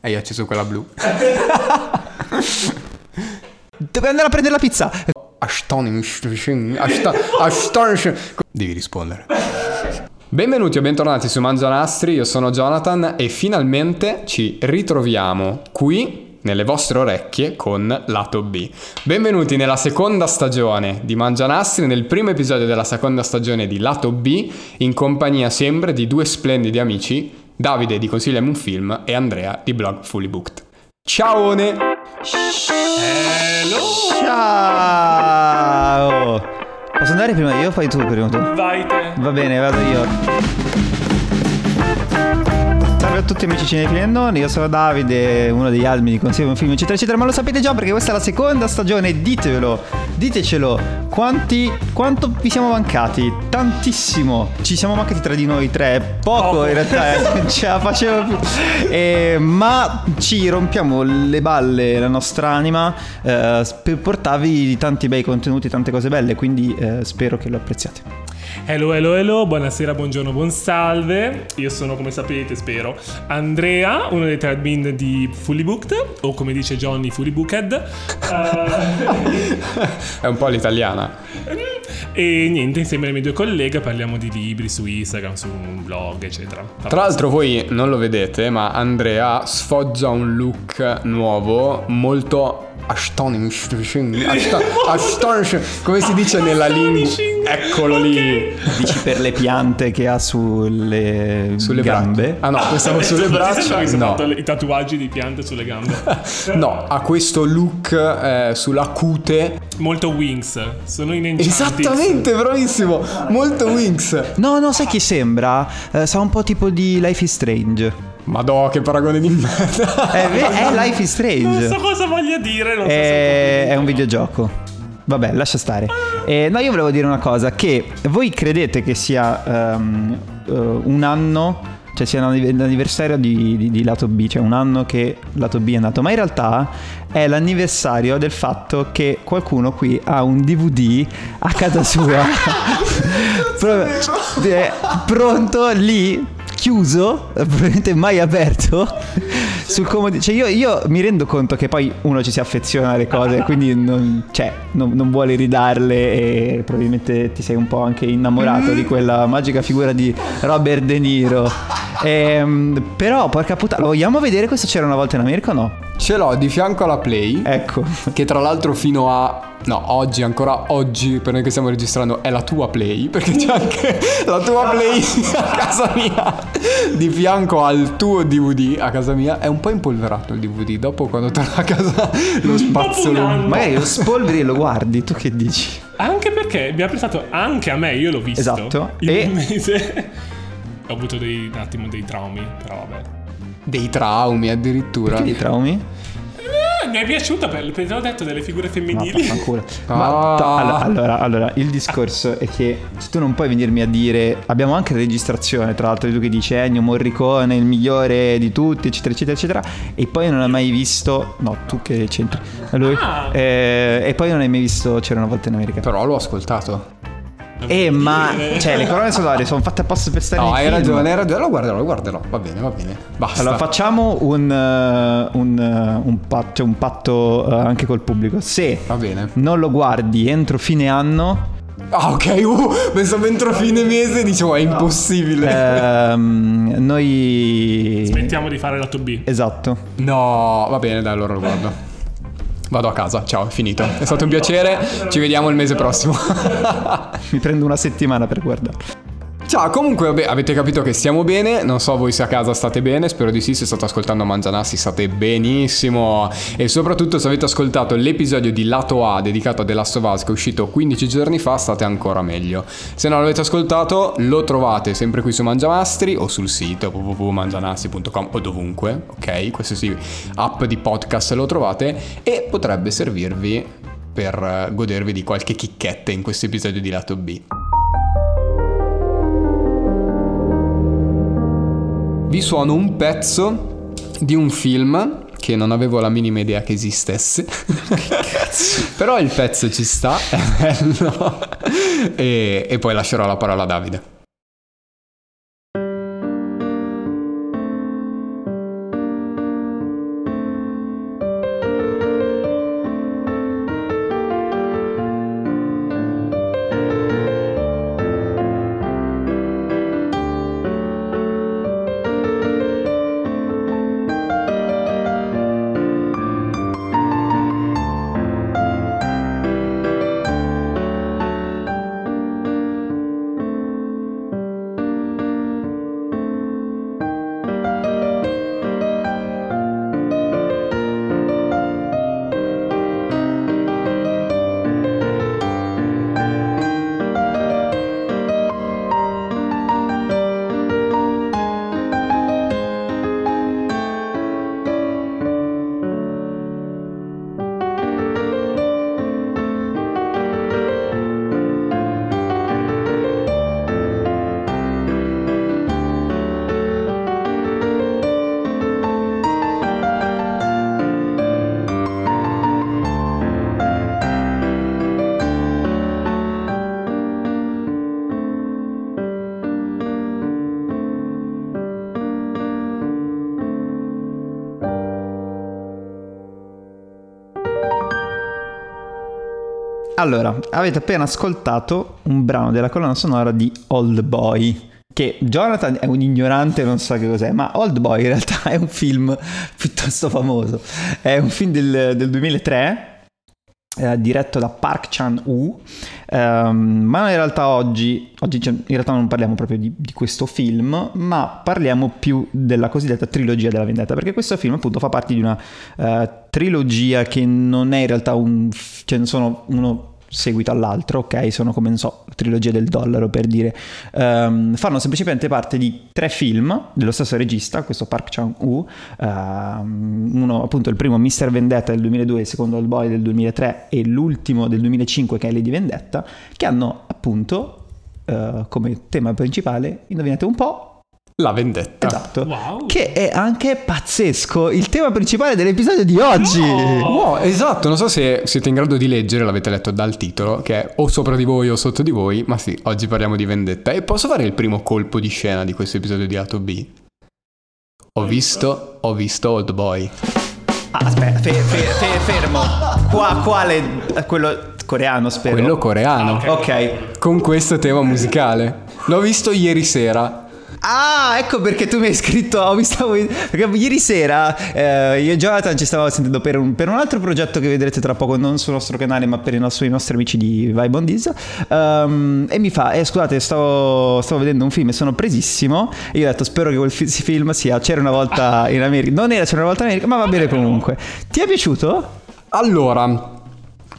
Hai acceso quella blu. Dove andare a prendere la pizza? Astonishing. Astonishing. Devi rispondere. Benvenuti o bentornati su Mangianastri, io sono Jonathan e finalmente ci ritroviamo qui nelle vostre orecchie con Lato B. Benvenuti nella seconda stagione di Mangianastri, nel primo episodio della seconda stagione di Lato B, in compagnia sempre di due splendidi amici, Davide di Consigliami un film e Andrea di blog Fully Booked. Ciao! Ciao! Posso andare prima io o fai tu prima tu? Vai te. Va bene, vado io. Salve a tutti amici cinefili non, io sono Davide, uno degli admin di Consiglio un film eccetera eccetera, ma lo sapete già perché questa è la seconda stagione, ditevelo, ditecelo, quanti, quanto vi siamo mancati? Tantissimo, ci siamo mancati tra di noi tre, poco, Poco. in realtà, eh, non ce la facevo più, Eh, ma ci rompiamo le balle, la nostra anima, eh, per portarvi tanti bei contenuti, tante cose belle, quindi eh, spero che lo apprezziate. Hello, hello, hello, buonasera, buongiorno, buon salve. Io sono, come sapete, spero, Andrea, uno dei tre admin di Fully Booked, o come dice Johnny, Fully Booked. È un po' l'italiana. e niente, insieme alle mie due colleghe parliamo di libri su Instagram, su un blog, eccetera. Tra l'altro voi non lo vedete, ma Andrea sfoggia un look nuovo molto astonishing. Asta- astonishing. Come si dice nella lingua? Eccolo lì. Dici per le piante che ha sulle, Sulle gambe? braccia. Ah no, pensavo sulle braccia. è No. fatto i tatuaggi di piante sulle gambe. No, ha questo look eh, sulla cute. Molto Wings, sono in Enchantix. Esattamente, bravissimo. Molto Wings. No, no, sai chi sembra? Eh, sa un po' tipo di Life is Strange. Madò, che paragone di merda. È, ve- è Life is Non so Strange. cosa voglia dire, non so se È, è un videogioco. Vabbè, lascia stare. Eh, no, io volevo dire una cosa: che voi credete che sia ehm, eh, un anno, cioè sia l'anniv- l'anniversario di, di- di Lato B, cioè un anno che Lato B è nato, ma in realtà è l'anniversario del fatto che qualcuno qui ha un DVD a casa sua. Pro- eh, pronto lì chiuso, probabilmente mai aperto. Sul comodino. Cioè, io, io mi rendo conto che poi uno ci si affeziona alle cose, quindi non, cioè, non, non vuole ridarle e probabilmente ti sei un po' anche innamorato di quella magica figura di Robert De Niro. Ehm, però, porca puttana, lo vogliamo vedere questo c'era una volta in America o no? Ce l'ho di fianco alla Play. Ecco. Che tra l'altro fino a... No, oggi, ancora oggi, per noi che stiamo registrando, è la tua Play, perché c'è anche la tua Play a casa mia. Di fianco al tuo DVD a casa mia. È un po' impolverato il DVD, dopo quando torno a casa lo spazzolo. Magari lo spolveri e lo guardi, tu che dici? Anche perché mi ha prestato anche a me, io l'ho visto. Esatto. In E- un mese. Ho avuto dei, un attimo dei traumi, però vabbè. Dei traumi addirittura. Che di traumi? Eh, mi è piaciuta per, perché ho detto delle figure femminili. Ah. Ma to- allora, allora, allora, il discorso è che se tu non puoi venirmi a dire abbiamo anche la registrazione, tra l'altro tu che dici Ennio Morricone il migliore di tutti, eccetera, eccetera, eccetera, e poi non hai mai visto no, tu che c'entri. Lui Ah. eh, e poi non hai mai visto c'era una volta in America. Però l'ho ascoltato. Eh, ma dire. cioè le colonne sonore sono fatte apposta per stare No, nei hai film. ragione, hai ragione. Lo guarderò, lo guarderò. Va bene, va bene. Basta. Allora facciamo un, eh, un, eh, un patto, un patto eh, anche col pubblico. Se Va bene. non lo guardi entro fine anno, Ah, ok. Uh, pensavo entro fine mese. Dicevo, è impossibile. ehm, noi... Smettiamo di fare lato B. Esatto. No, va bene, dai, allora lo guardo. Vado a casa, ciao, è finito. È stato un piacere, ci vediamo il mese prossimo. Mi prendo una settimana per guardarlo. Ciao, comunque vabbè, avete capito che stiamo bene, non so voi se a casa state bene, spero di sì, se state ascoltando Mangianassi state benissimo e soprattutto se avete ascoltato l'episodio di Lato A dedicato a The Last of Us che è uscito 15 giorni fa state ancora meglio. Se non l'avete ascoltato lo trovate sempre qui su Mangiamastri o sul sito www.mangianassi.com o dovunque, ok? Qualsiasi app di podcast lo trovate e potrebbe servirvi per godervi di qualche chicchette in questo episodio di Lato B. vi suono un pezzo di un film che non avevo la minima idea che esistesse. Però il pezzo ci sta, è bello. e, e poi lascerò la parola a Davide. Allora, avete appena ascoltato un brano della colonna sonora di Old Boy. Che Jonathan è un ignorante, non sa che cos'è, ma Old Boy in realtà è un film piuttosto famoso. È un film del, del 2003 eh, diretto da Park Chan-woo, ehm, ma in realtà oggi, oggi in realtà non parliamo proprio di, di, questo film, ma parliamo più della cosiddetta trilogia della vendetta, perché questo film appunto fa parte di una uh, trilogia che non è in realtà un... cioè sono uno seguito all'altro, ok? Sono come, non so, trilogia del dollaro per dire. Um, fanno semplicemente parte di tre film dello stesso regista, questo Park Chan-woo, um, uno appunto il primo Mr. Vendetta del 2002, il secondo Old Boy del 2003 e l'ultimo del 2005 che è Lady Vendetta, che hanno appunto uh, come tema principale, indovinate un po', la vendetta. Esatto. Wow. Che è anche pazzesco il tema principale dell'episodio di oggi. No. Wow, esatto. Non so se siete in grado di leggere, l'avete letto dal titolo, che è o sopra di voi o sotto di voi. Ma sì, oggi parliamo di vendetta. E posso fare il primo colpo di scena di questo episodio di Lato B? Ho visto, ho visto Old Boy. Ah, aspetta, fe, fe, fe, fermo. Qua, quale? Quello coreano, spero. Quello coreano. Ah, okay. ok. Con questo tema musicale. L'ho visto ieri sera. Ah, ecco perché tu mi hai scritto. Ho visto, perché ieri sera eh, io e Jonathan ci stavamo sentendo per un, per un, altro progetto che vedrete tra poco, non sul nostro canale, ma per i nostri, i nostri amici di Vibe on This. Um, e mi fa: eh, Scusate, stavo, stavo, vedendo un film e sono presissimo. E io ho detto: Spero che quel film sia C'era una volta in America. Non era C'era una volta in America, ma va bene comunque. Ti è piaciuto? Allora,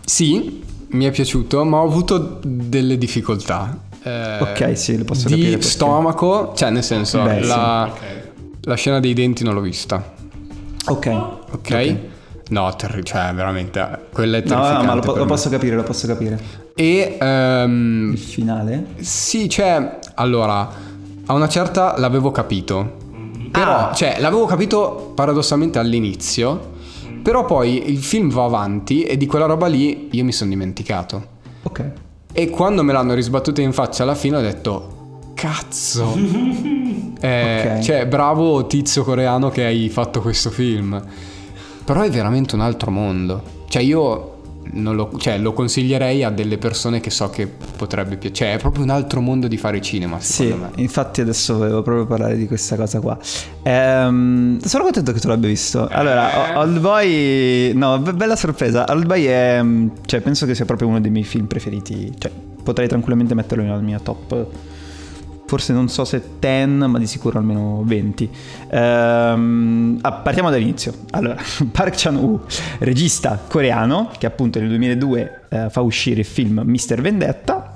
sì, mi è piaciuto, ma ho avuto delle difficoltà eh, ok, sì, lo posso di capire. Stomaco, cioè nel senso, Beh, la, sì. okay. la, scena dei denti non l'ho vista. Ok. Ok. okay. No, terri- cioè veramente, quella è terrificante. No, no, ma lo, lo posso capire, lo posso capire. E... Um, Il finale? Sì, cioè, allora, a una certa l'avevo capito. Però, ah. cioè, l'avevo capito paradossalmente all'inizio, però poi il film va avanti e di quella roba lì io mi sono dimenticato. Ok. E quando me l'hanno risbattuta in faccia alla fine ho detto, cazzo. eh, okay. Cioè, bravo tizio coreano che hai fatto questo film. Però è veramente un altro mondo. Cioè, io lo, cioè, lo, consiglierei a delle persone che so che potrebbe piacere. Cioè, è proprio un altro mondo di fare cinema. Sì, me. infatti adesso volevo proprio parlare di questa cosa qua. Ehm, sono contento che tu l'abbia visto. Allora, Old Boy, no, bella sorpresa. Old Boy è, cioè, penso che sia proprio uno dei miei film preferiti. Cioè, potrei tranquillamente metterlo nella mia top forse non so se 10, ma di sicuro almeno 20. Ehm, ah, partiamo dall'inizio. Allora, Park Chan-woo, regista coreano, che appunto nel 2002 eh, fa uscire il film Mr. Vendetta.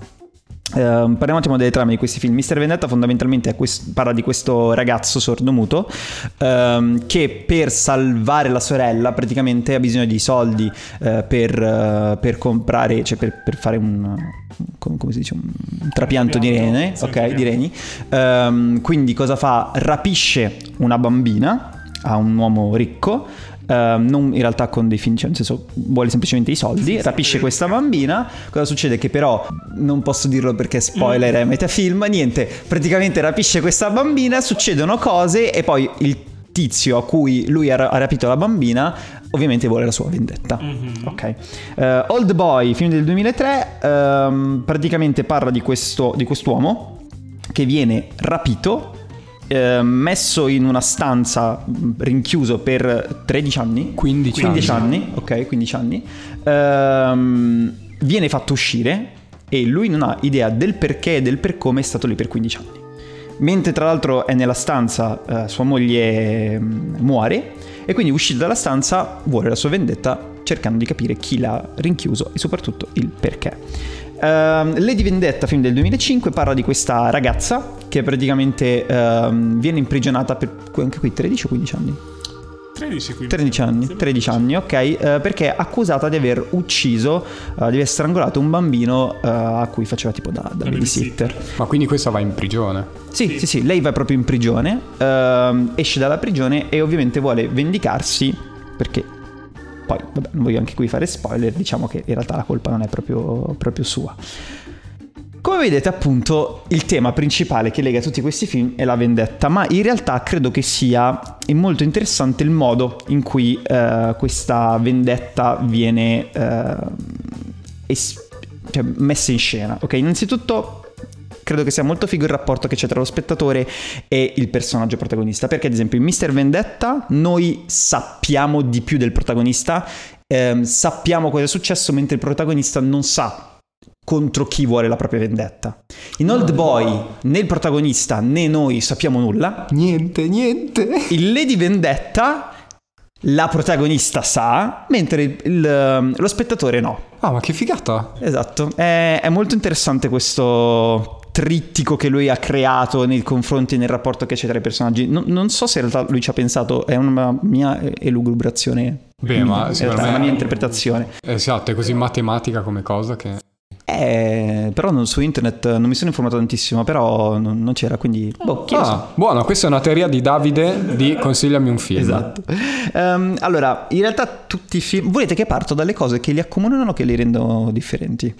Uh, parliamo un attimo delle trame di questi film. Mr. Vendetta fondamentalmente quest- parla di questo ragazzo sordomuto uh, che per salvare la sorella praticamente ha bisogno di soldi uh, per, eh, per, comprare, cioè per, per fare un, come, come, si dice, un trapianto di rene, ok, di reni. Um, quindi cosa fa? Rapisce una bambina a un uomo ricco Uh, non in realtà con dei fin, cioè nel senso vuole semplicemente i soldi, rapisce questa bambina, cosa succede? Che però, non posso dirlo perché spoiler è metafilm, niente, praticamente rapisce questa bambina, succedono cose e poi il tizio a cui lui ha, rapito la bambina ovviamente vuole la sua vendetta. Mm-hmm. Ok. Uh, Old Boy, film del 2003, uh, ehm, praticamente parla di, questo, di quest'uomo che viene rapito eh, messo in una stanza rinchiuso per 13 anni 15, 15 anni. anni. ok 15 anni ehm, viene fatto uscire e lui non ha idea del perché e del per come è stato lì per 15 anni mentre tra l'altro è nella stanza eh, sua moglie muore e quindi uscito dalla stanza vuole la sua vendetta cercando di capire chi l'ha rinchiuso e soprattutto il perché Uh, Lady Vendetta, film del 2005, parla di questa ragazza che praticamente uh, viene imprigionata per anche qui 13 o 15 anni. 13, 15. 13 anni, 13 anni, ok, uh, perché è accusata di aver ucciso, uh, di aver strangolato un bambino uh, a cui faceva tipo da, da babysitter. Ma quindi questa va in prigione? Sì, sì, sì, sì lei va proprio in prigione, ehm, esce dalla prigione e ovviamente vuole vendicarsi perché poi, vabbè, non voglio anche qui fare spoiler, diciamo che in realtà la colpa non è proprio, proprio sua. Come vedete appunto il tema principale che lega tutti questi film è la vendetta, ma in realtà credo che sia molto interessante il modo in cui eh, questa vendetta viene eh, es- cioè, messe in scena. Ok, innanzitutto credo che sia molto figo il rapporto che c'è tra lo spettatore e il personaggio protagonista. Perché, ad esempio, in Mr. Vendetta noi sappiamo di più del protagonista, ehm, sappiamo cosa è successo, mentre il protagonista non sa contro chi vuole la propria vendetta. In Old Boy né il protagonista né noi sappiamo nulla. Niente, niente. In Lady Vendetta la protagonista sa, mentre il- il- lo spettatore no. Ah, ma che figata. Esatto, è, è molto interessante questo trittico che lui ha creato nei confronti nel rapporto che c'è tra i personaggi. Non, non so se in realtà lui ci ha pensato, è una mia elugubrazione. Beh, ma realtà è una mia interpretazione. Esatto, è così matematica come cosa che... Eh, però non- su internet non mi sono informato tantissimo, però non, non c'era, quindi... Boh, lo sa. Ah, buono, questa è una teoria di Davide di Consigliami un film. Esatto. Ehm, allora, in realtà tutti i film... Volete che parto dalle cose che li accomunano o che li rendono differenti?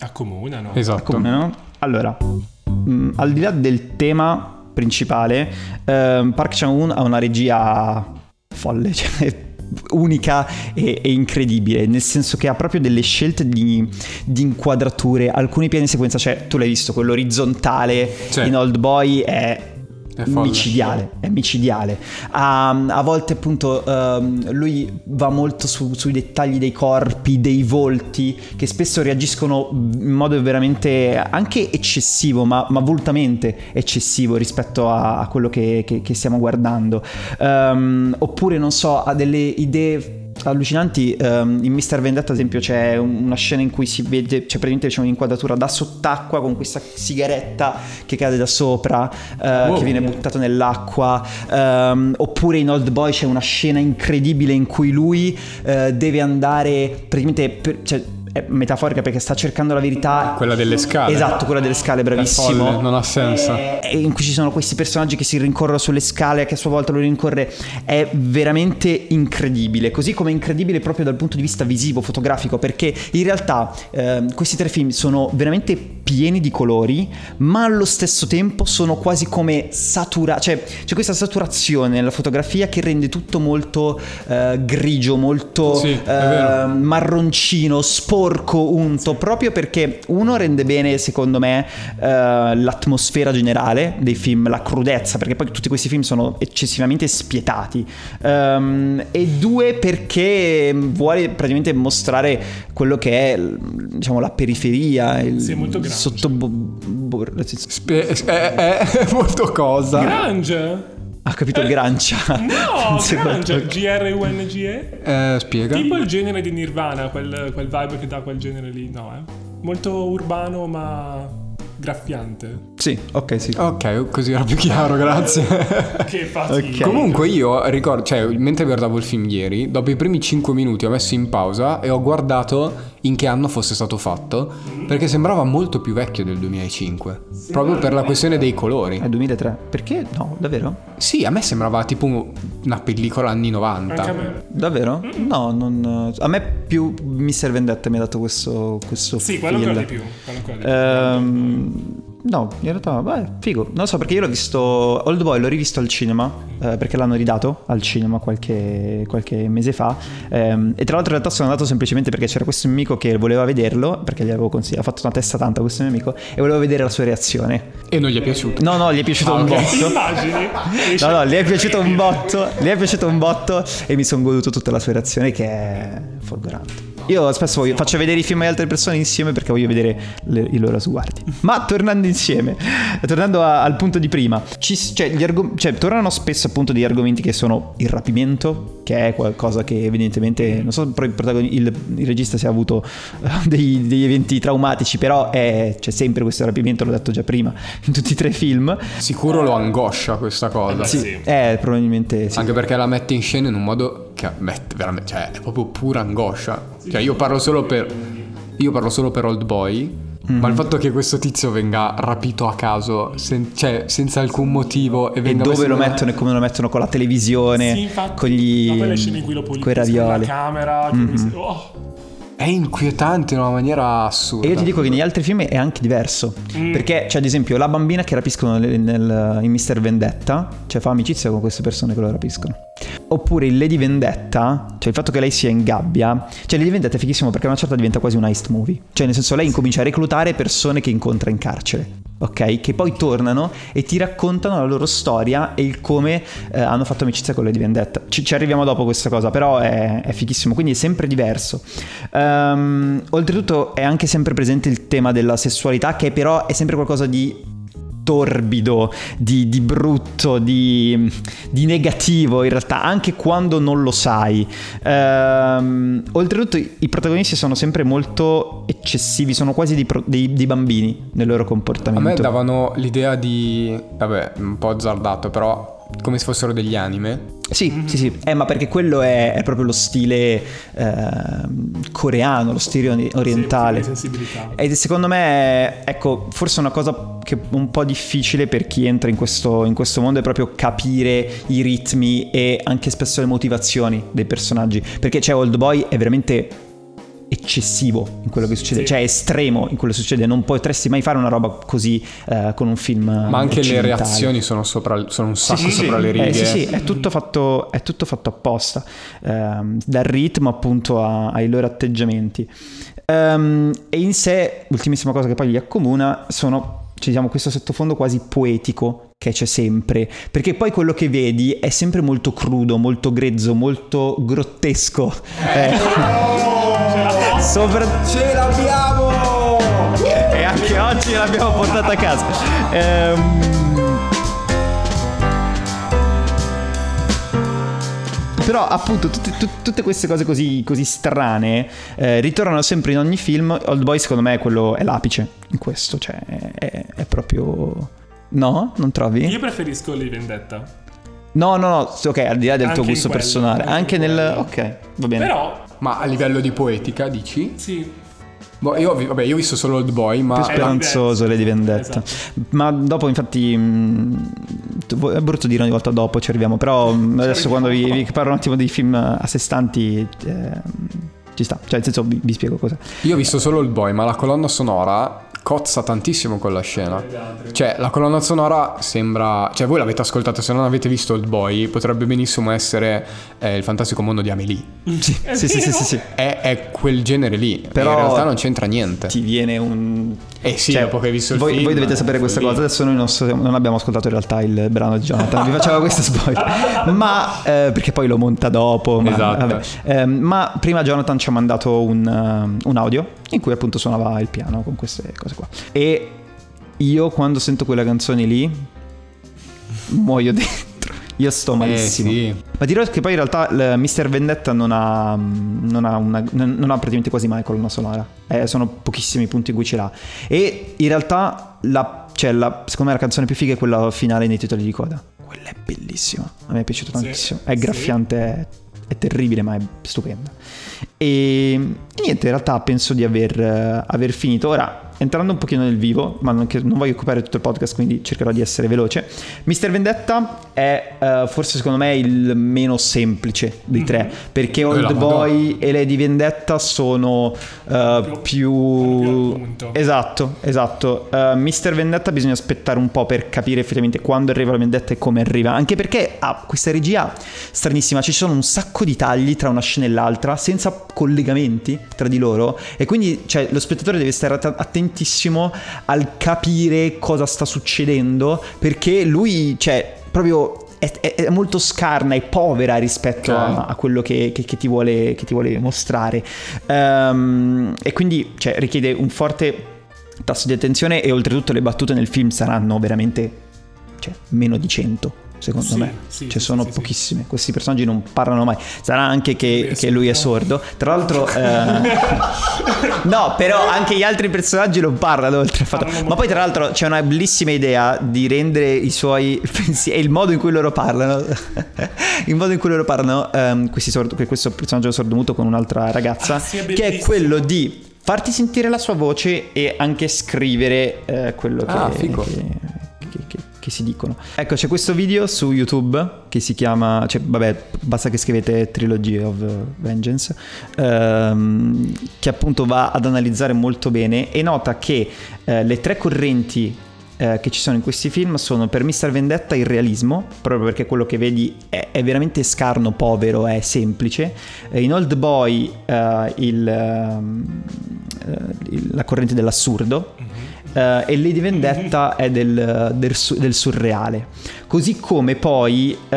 Accomunano. Esatto. Accomunano? Allora, mh, al di là del tema principale, ehm, Park Chan-woon ha una regia folle, cioè unica e, e incredibile, nel senso che ha proprio delle scelte di, di inquadrature, alcuni piani sequenza, cioè tu l'hai visto, quello orizzontale Sì. in Old Boy è È micidiale, è micidiale. A, a volte appunto ehm, lui va molto su- sui dettagli dei corpi, dei volti, che spesso reagiscono in modo veramente anche eccessivo, ma, ma volutamente eccessivo rispetto a, a quello che, che- che stiamo guardando. Ehm, oppure, non so, ha delle idee allucinanti ehm, in Mr. Vendetta ad esempio c'è un- una scena in cui si vede c'è praticamente c'è un'inquadratura da sott'acqua con questa sigaretta che cade da sopra eh, Wow. che viene buttato nell'acqua Ehm, oppure in Old Boy c'è una scena incredibile in cui lui eh, deve andare praticamente per- cioè, è metaforica perché sta cercando la verità Quella delle scale. esatto quella delle scale bravissimo folle, non ha senso. Eh, e in cui ci sono questi personaggi che si rincorrono sulle scale che a sua volta lo rincorre è veramente incredibile così come incredibile proprio dal punto di vista visivo fotografico perché in realtà ehm, questi tre film sono veramente pieni di colori ma allo stesso tempo sono quasi come saturati cioè c'è questa saturazione nella fotografia che rende tutto molto eh, grigio molto Sì, eh, marroncino, sporco, unto, proprio perché uno rende bene, secondo me, eh, l'atmosfera generale dei film, la crudezza, perché poi tutti questi film sono eccessivamente spietati, Ehm, e due perché vuole praticamente mostrare quello che è, diciamo, la periferia, il Sì, molto grunge. Sotto... bo- bo- Spie- è, è- è molto cosa. Grunge? ha capito Grancia? No, quanto- G-R-U-N-G-E? Eh, spiega. Tipo il genere di Nirvana, quel, quel vibe che dà quel genere lì. No, eh. Molto urbano ma graffiante. Sì, ok, sì. Ok, così era più chiaro, grazie. Che fatica. Ok. Comunque io ricordo, cioè mentre guardavo il film ieri, dopo i primi 5 minuti ho messo in pausa e ho guardato in che anno fosse stato fatto, perché sembrava molto più vecchio del 2005, proprio per la questione dei colori. È 2003. Perché? No, davvero? Sì, a me sembrava tipo una pellicola anni 90. Anche a me. Davvero? No, non... a me più Mr. Vendetta mi ha dato questo, questo Sì, quello ancora di più. Quello ancora di più. Ehm, no, in realtà, beh, figo. Non lo so perché io l'ho visto. Old Boy l'ho rivisto al cinema. eh, perché l'hanno ridato al cinema qualche, qualche mese fa. Ehm, e tra l'altro, in realtà, sono andato semplicemente perché c'era questo mio amico che voleva vederlo. Perché gli avevo consigliato. Ha fatto una testa tanta questo mio amico. E volevo vedere la sua reazione. E non gli è piaciuto. No, no, gli è piaciuto Ah, un ok. botto. Immagini? No, no, gli è piaciuto un botto, gli è piaciuto un botto e mi sono goduto tutta la sua reazione che è folgorante. Io spesso voglio- faccio vedere i film alle altre persone insieme perché voglio vedere le- i loro sguardi. Ma tornando insieme, tornando a- al punto di prima, ci, cioè, gli argom- cioè, tornano spesso appunto degli argomenti che sono il rapimento, che è qualcosa che evidentemente, non so però il, il- il regista se ha avuto eh, dei- degli eventi traumatici, però è- c'è sempre questo rapimento, l'ho detto già prima, in tutti e tre i film. Sicuro lo angoscia questa cosa. Sì. Sì, eh, probabilmente sì. Anche perché la mette in scena in un modo che mette veramente, cioè è proprio pura angoscia. Cioè io parlo solo per io parlo solo per Old Boy, Mhm. ma il fatto che questo tizio venga rapito a caso, sen- cioè senza alcun motivo e E venga dove lo in mettono e come lo mettono con la televisione, Sì, infatti. con gli le scene in cui lo con i puliscono la ravioli. camera. Che mi... oh. È inquietante in una maniera assurda. E io ti dico che negli altri film è anche diverso. Mm. Perché c'è ad esempio la bambina che rapiscono nel- nel- in Mr. Vendetta, cioè fa amicizia con queste persone che lo rapiscono. Oppure il Lady Vendetta, cioè il fatto che lei sia in gabbia, cioè Lady Vendetta è fighissimo perché a una certa diventa quasi un heist movie. Cioè nel senso lei incomincia a reclutare persone che incontra in carcere, ok? Che poi tornano e ti raccontano la loro storia e il come eh, hanno fatto amicizia con Lady Vendetta. Ci, ci arriviamo dopo questa cosa, però è, è fighissimo, quindi è sempre diverso. Um, oltretutto è anche sempre presente il tema della sessualità che però è sempre qualcosa di torbido, di, di brutto, di, di, negativo in realtà, anche quando non lo sai. Ehm, oltretutto i, protagonisti sono sempre molto eccessivi, sono quasi dei, dei, dei, bambini nel loro comportamento. A me davano l'idea di... vabbè, un po' azzardato, però come se fossero degli anime. Sì, mm-hmm. sì, sì, eh, ma perché quello è, è proprio lo stile eh, coreano, lo stile orientale. Sì, e secondo me, ecco, forse una cosa che è un po' difficile per chi entra in questo, in questo mondo è proprio capire i ritmi e anche spesso le motivazioni dei personaggi. Perché c'è Old Boy è veramente eccessivo in quello che succede, sì. cioè estremo in quello che succede, non potresti mai fare una roba così uh, con un film. Ma anche le reazioni sono, sopra, sono un sacco sì, sopra sì. le righe. Eh, sì, sì, è tutto fatto, è tutto fatto apposta, um, dal ritmo appunto a, ai loro atteggiamenti. Um, e in sé, ultimissima cosa che poi li accomuna, sono ci diciamo questo sottofondo quasi poetico che c'è sempre, perché poi quello che vedi è sempre molto crudo, molto grezzo, molto grottesco. Eh. Sopra... Ce l'abbiamo! E anche oggi l'abbiamo portata a casa. Ehm... Però appunto tutte, tutte, tutte queste cose così, così strane eh, ritornano sempre in ogni film. Old Boy secondo me è, quello, è l'apice in questo, cioè è, è proprio... No? Non trovi? Io preferisco Lady Vendetta. No, no, no, ok, al di là del anche tuo gusto quello, personale. Anche, anche nel... Ok, va bene. Però... Ma a livello di poetica, dici? Sì. Boh, io, vabbè, io ho visto solo Old Boy, ma... Più speranzoso Lady Vendetta. Esatto. Ma dopo, infatti, mm, è brutto dire ogni volta dopo, ci arriviamo, però ci adesso quando vi, vi, parlo un attimo dei film a sé stanti... Eh, ci sta, cioè nel senso vi, vi spiego cosa. Io ho visto solo Old Boy, ma la colonna sonora cozza tantissimo con la scena. Cioè, la colonna sonora sembra. Cioè, voi l'avete ascoltata, se non avete visto Old Boy, potrebbe benissimo essere eh, il fantastico mondo di Amelie. Sì, sì, sì, sì, sì, È, è, quel genere lì. Però in realtà non c'entra niente. Ti viene un. Eh sì, cioè, dopo che hai visto il voi, film. Voi dovete sapere questa cosa. Adesso noi non, so, non, abbiamo ascoltato in realtà il brano di Jonathan. Vi faceva questo spoiler. ma eh, perché poi lo monta dopo. Ma, esatto. Eh, ma prima Jonathan ci ha mandato un, uh, un audio in cui appunto suonava il piano con queste cose qua. E io quando sento quella canzone lì muoio dentro. Io sto malissimo. Eh, sì. Ma dirò che poi in realtà Mr. Vendetta non ha, non ha, una, non ha praticamente quasi mai colonna sonora. Eh, sono pochissimi i punti in cui ce l'ha. E in realtà la, cioè la, secondo me la canzone più figa è quella finale nei titoli di coda. Quella è bellissima. A me è piaciuta tantissimo. Sì, è graffiante, sì. è, è terribile, ma è stupenda. E, e niente, in realtà penso di aver, uh, aver finito. Ora entrando un pochino nel vivo, ma non, non, voglio occupare tutto il podcast, quindi cercherò di essere veloce. Mr. Vendetta è uh, forse secondo me il meno semplice dei tre, mm-hmm. perché Old Boy e Lady Vendetta sono uh, più... Esatto, esatto. Uh, Mr. Vendetta bisogna aspettare un po' per capire effettivamente quando arriva la vendetta e come arriva, anche perché ha ah, questa regia stranissima, ci sono un sacco di tagli tra una scena e l'altra, senza collegamenti tra di loro, e quindi cioè, lo spettatore deve stare attento attentissimo al capire cosa sta succedendo perché lui, cioè, proprio è, è, molto scarna e povera rispetto okay. a, a, quello che, che, che, ti vuole, che, ti vuole, mostrare. Um, e quindi cioè, richiede un forte tasso di attenzione e oltretutto le battute nel film saranno veramente cioè, meno di 100 secondo sì, me. Sì, cioè, sono sì, pochissime. Questi personaggi non parlano mai. Sarà anche che, che lui è sordo. Tra l'altro, eh... no, però anche gli altri personaggi non parlano. Oltre al fatto. Ma poi, tra l'altro, c'è una bellissima idea di rendere i suoi pensieri e il modo in cui loro parlano. il modo in cui loro parlano, um, sordo, questo personaggio sordomuto con un'altra ragazza, ah, è che è quello di farti sentire la sua voce e anche scrivere eh, quello ah, che, che, che, che si dicono. Ecco, c'è questo video su YouTube che si chiama, cioè, vabbè, basta che scrivete Trilogy of Vengeance, ehm, che appunto va ad analizzare molto bene e nota che eh, le tre correnti eh, che ci sono in questi film sono per Mr. Vendetta il realismo, proprio perché quello che vedi è, è veramente scarno, povero, è semplice. Eh, in Old Boy eh, il, ehm, eh, il, la corrente dell'assurdo. Uh, e Lady Vendetta è del, del, del, surreale. Così come poi uh,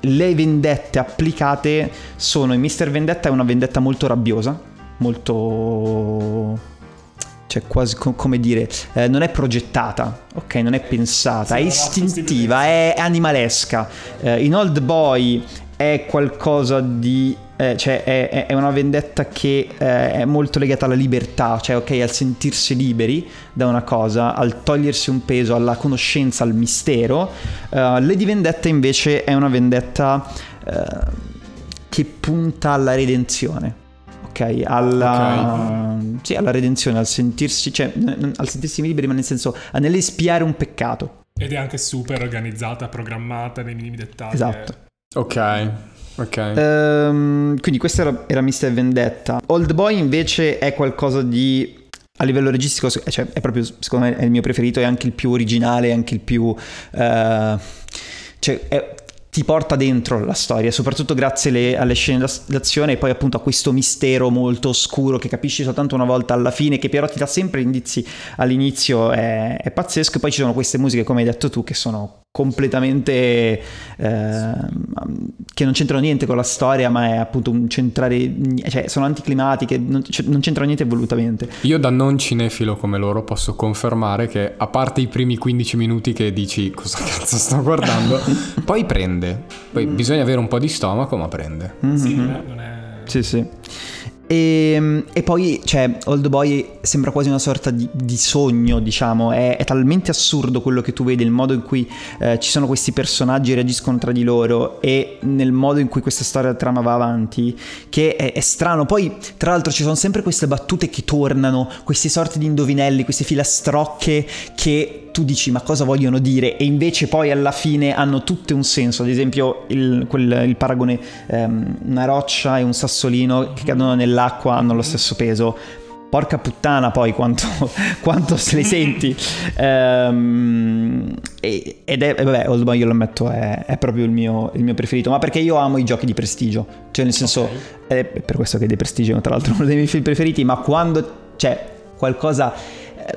le vendette applicate sono in Mr. Vendetta è una vendetta molto rabbiosa, molto cioè quasi co- come dire, eh, non è progettata, ok? Non è pensata, è istintiva, è, animalesca. Eh, in Old Boy è qualcosa di eh, cioè è, è, una vendetta che eh, è molto legata alla libertà, cioè ok, al sentirsi liberi da una cosa, al togliersi un peso, alla conoscenza, al mistero. Uh, Lady Vendetta invece è una vendetta uh, che punta alla redenzione. Ok, alla, okay. Sì, alla redenzione, al sentirsi, cioè, al sentirsi liberi, ma nel senso, nell'espiare un peccato. Ed è anche super organizzata, programmata nei minimi dettagli. Esatto. Ok. Ok. Um, quindi questo era, era Mr. Vendetta. Old Boy invece è qualcosa di a livello registico, cioè è proprio secondo me è il mio preferito, è anche il più originale, anche il più. Uh, cioè, è, ti porta dentro la storia, soprattutto grazie alle, alle, scene d'azione e poi appunto a questo mistero molto oscuro che capisci soltanto una volta alla fine, che però ti dà sempre indizi all'inizio, è, è pazzesco. E poi ci sono queste musiche, come hai detto tu, che sono completamente eh, che non c'entrano niente con la storia ma è appunto un centrare cioè sono anticlimatiche non, cioè, non c'entrano niente volutamente. Io da non cinefilo come loro posso confermare che a parte i primi 15 minuti che dici cosa cazzo sto guardando? Poi prende. Poi mm. bisogna avere un po' di stomaco ma prende. Mm-hmm. sì, non è, non è... sì sì e, ehm, e, poi, cioè, Old Boy sembra quasi una sorta di, di sogno, diciamo, è, è, talmente assurdo quello che tu vedi, il modo in cui eh, ci sono questi personaggi reagiscono tra di loro e nel modo in cui questa storia trama va avanti, che è, è strano. Poi, tra l'altro, ci sono sempre queste battute che tornano, queste sorti di indovinelli, queste filastrocche che tu dici ma cosa vogliono dire? E invece poi alla fine hanno tutte un senso, ad esempio il, quel, il paragone um, una roccia e un sassolino che cadono nell'acqua hanno lo stesso peso, porca puttana poi quanto, quanto se le senti. Um, ed è vabbè Old Boy io lo ammetto è, è proprio il mio, il mio, preferito. Ma perché io amo i giochi di prestigio. Cioè nel senso okay. è per questo che The Prestigio è tra l'altro uno dei miei film preferiti ma quando c'è qualcosa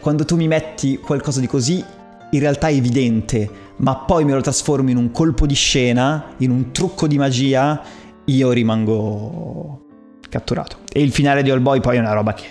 quando tu mi metti qualcosa di così in realtà evidente, ma poi me lo trasformi in un colpo di scena, in un trucco di magia, io rimango catturato. E il finale di All Boy poi è una roba che...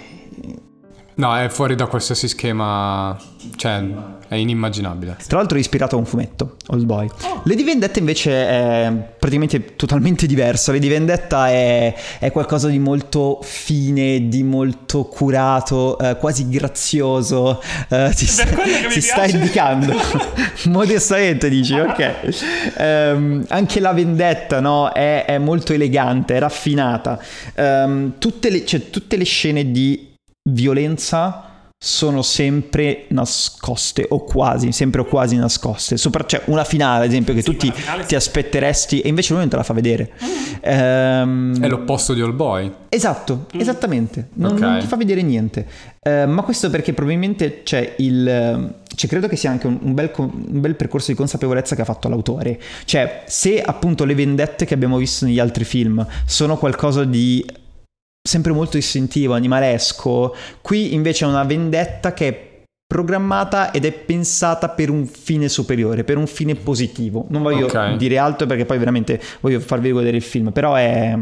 No, è fuori da qualsiasi schema, cioè è inimmaginabile. Tra l'altro è ispirato a un fumetto, Old Boy. Oh. Lady Vendetta invece è praticamente totalmente diverso. Lady Vendetta è, è qualcosa di molto fine, di molto curato, eh, quasi grazioso. Eh, ti, sta, ti sta indicando. Modestamente dici, ok. Um, anche la vendetta no, è, è, molto elegante, è raffinata. Um, tutte, le, cioè, tutte le scene di violenza sono sempre nascoste o quasi, sempre o quasi nascoste. Sopra, cioè una finale, ad esempio, che sì, tu ti, ti sì. aspetteresti e invece lui non te la fa vedere. Mm. Ehm, È l'opposto di All Boy. Esatto, mm. esattamente. Non, okay. non, ti fa vedere niente. Eh, ma questo perché probabilmente c'è il... Cioè, credo che sia anche un, un, bel, un bel percorso di consapevolezza che ha fatto l'autore. Cioè, se appunto le vendette che abbiamo visto negli altri film sono qualcosa di sempre molto istintivo, animalesco. Qui invece è una vendetta che è programmata ed è pensata per un fine superiore, per un fine positivo. Non voglio okay. dire altro perché poi veramente voglio farvi vedere il film, però è,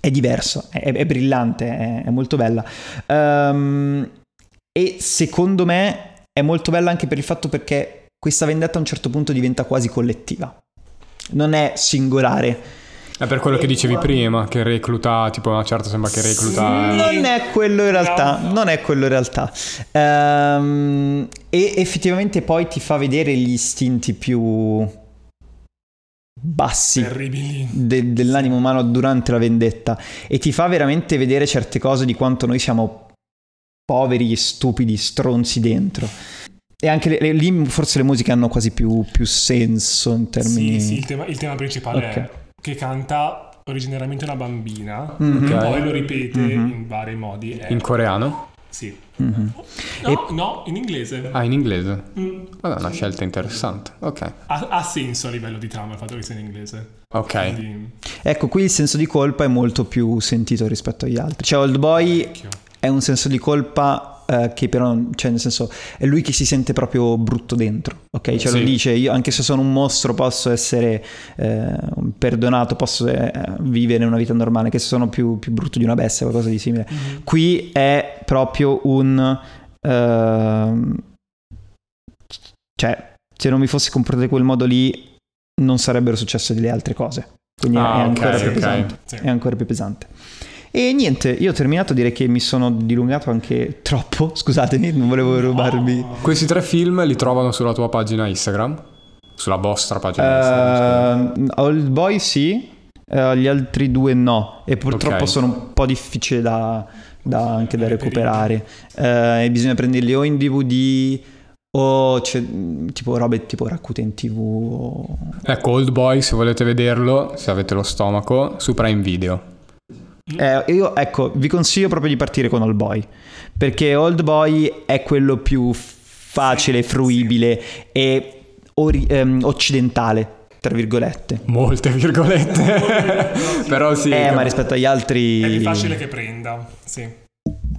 è diverso, è, è brillante, è, è, molto bella. Um, e secondo me è molto bella anche per il fatto perché questa vendetta a un certo punto diventa quasi collettiva. Non è singolare è per quello che dicevi prima, che recluta, tipo una certa sembra che recluta... Non è quello in realtà, non è quello in realtà. Um, e effettivamente poi ti fa vedere gli istinti più bassi de- dell'animo umano durante la vendetta e ti fa veramente vedere certe cose di quanto noi siamo poveri, stupidi, stronzi dentro. E anche le, le, lì forse le musiche hanno quasi più, più senso in termini... Sì, sì il, tema, il tema principale okay. è che canta originariamente una bambina, mm-hmm. che poi lo ripete mm-hmm. in vari modi. È... In coreano? Sì. Mhm. No, no, in inglese. Ah, in inglese? Mm. Vabbè, una scelta interessante. Ok. Ha, ha senso a livello di trama il fatto che sia in inglese. Ok. Quindi, Ecco, qui il senso di colpa è molto più sentito rispetto agli altri. Cioè, Old Boy occhio. è un senso di colpa eh, che però, cioè nel senso, è lui che si sente proprio brutto dentro, ok? Cioè Sì. lo dice, io anche se sono un mostro posso essere eh, perdonato, posso eh, vivere una vita normale, anche se sono più, più brutto di una bestia o qualcosa di simile. Mhm. Qui è proprio un... ehm, cioè, se non mi fossi comportato in quel modo lì, non sarebbero successe delle altre cose. Quindi è- Ah, è ancora ok, più ok. pesante. Sì. È ancora più pesante. E niente, io ho terminato, direi che mi sono dilungato anche troppo, scusatemi, non volevo rubarvi. No. Questi tre film li trovano sulla tua pagina Instagram? Sulla vostra pagina Instagram? scusa. Eh, Old Boy sì, eh, gli altri due no, e purtroppo Ok. sono un po' difficili da, da- anche da Da recuperare. Eh, e bisogna prenderli o in DVD o c'è, tipo robe tipo Rakuten TV o... Ecco, Old Boy, se volete vederlo, se avete lo stomaco, su Prime Video. Eh, io ecco, vi consiglio proprio di partire con Old Boy, perché Old Boy è quello più facile, fruibile e ori- ehm, occidentale, tra virgolette. Molte virgolette. Però sì. eh, ma rispetto agli altri... È più facile che prenda. Sì.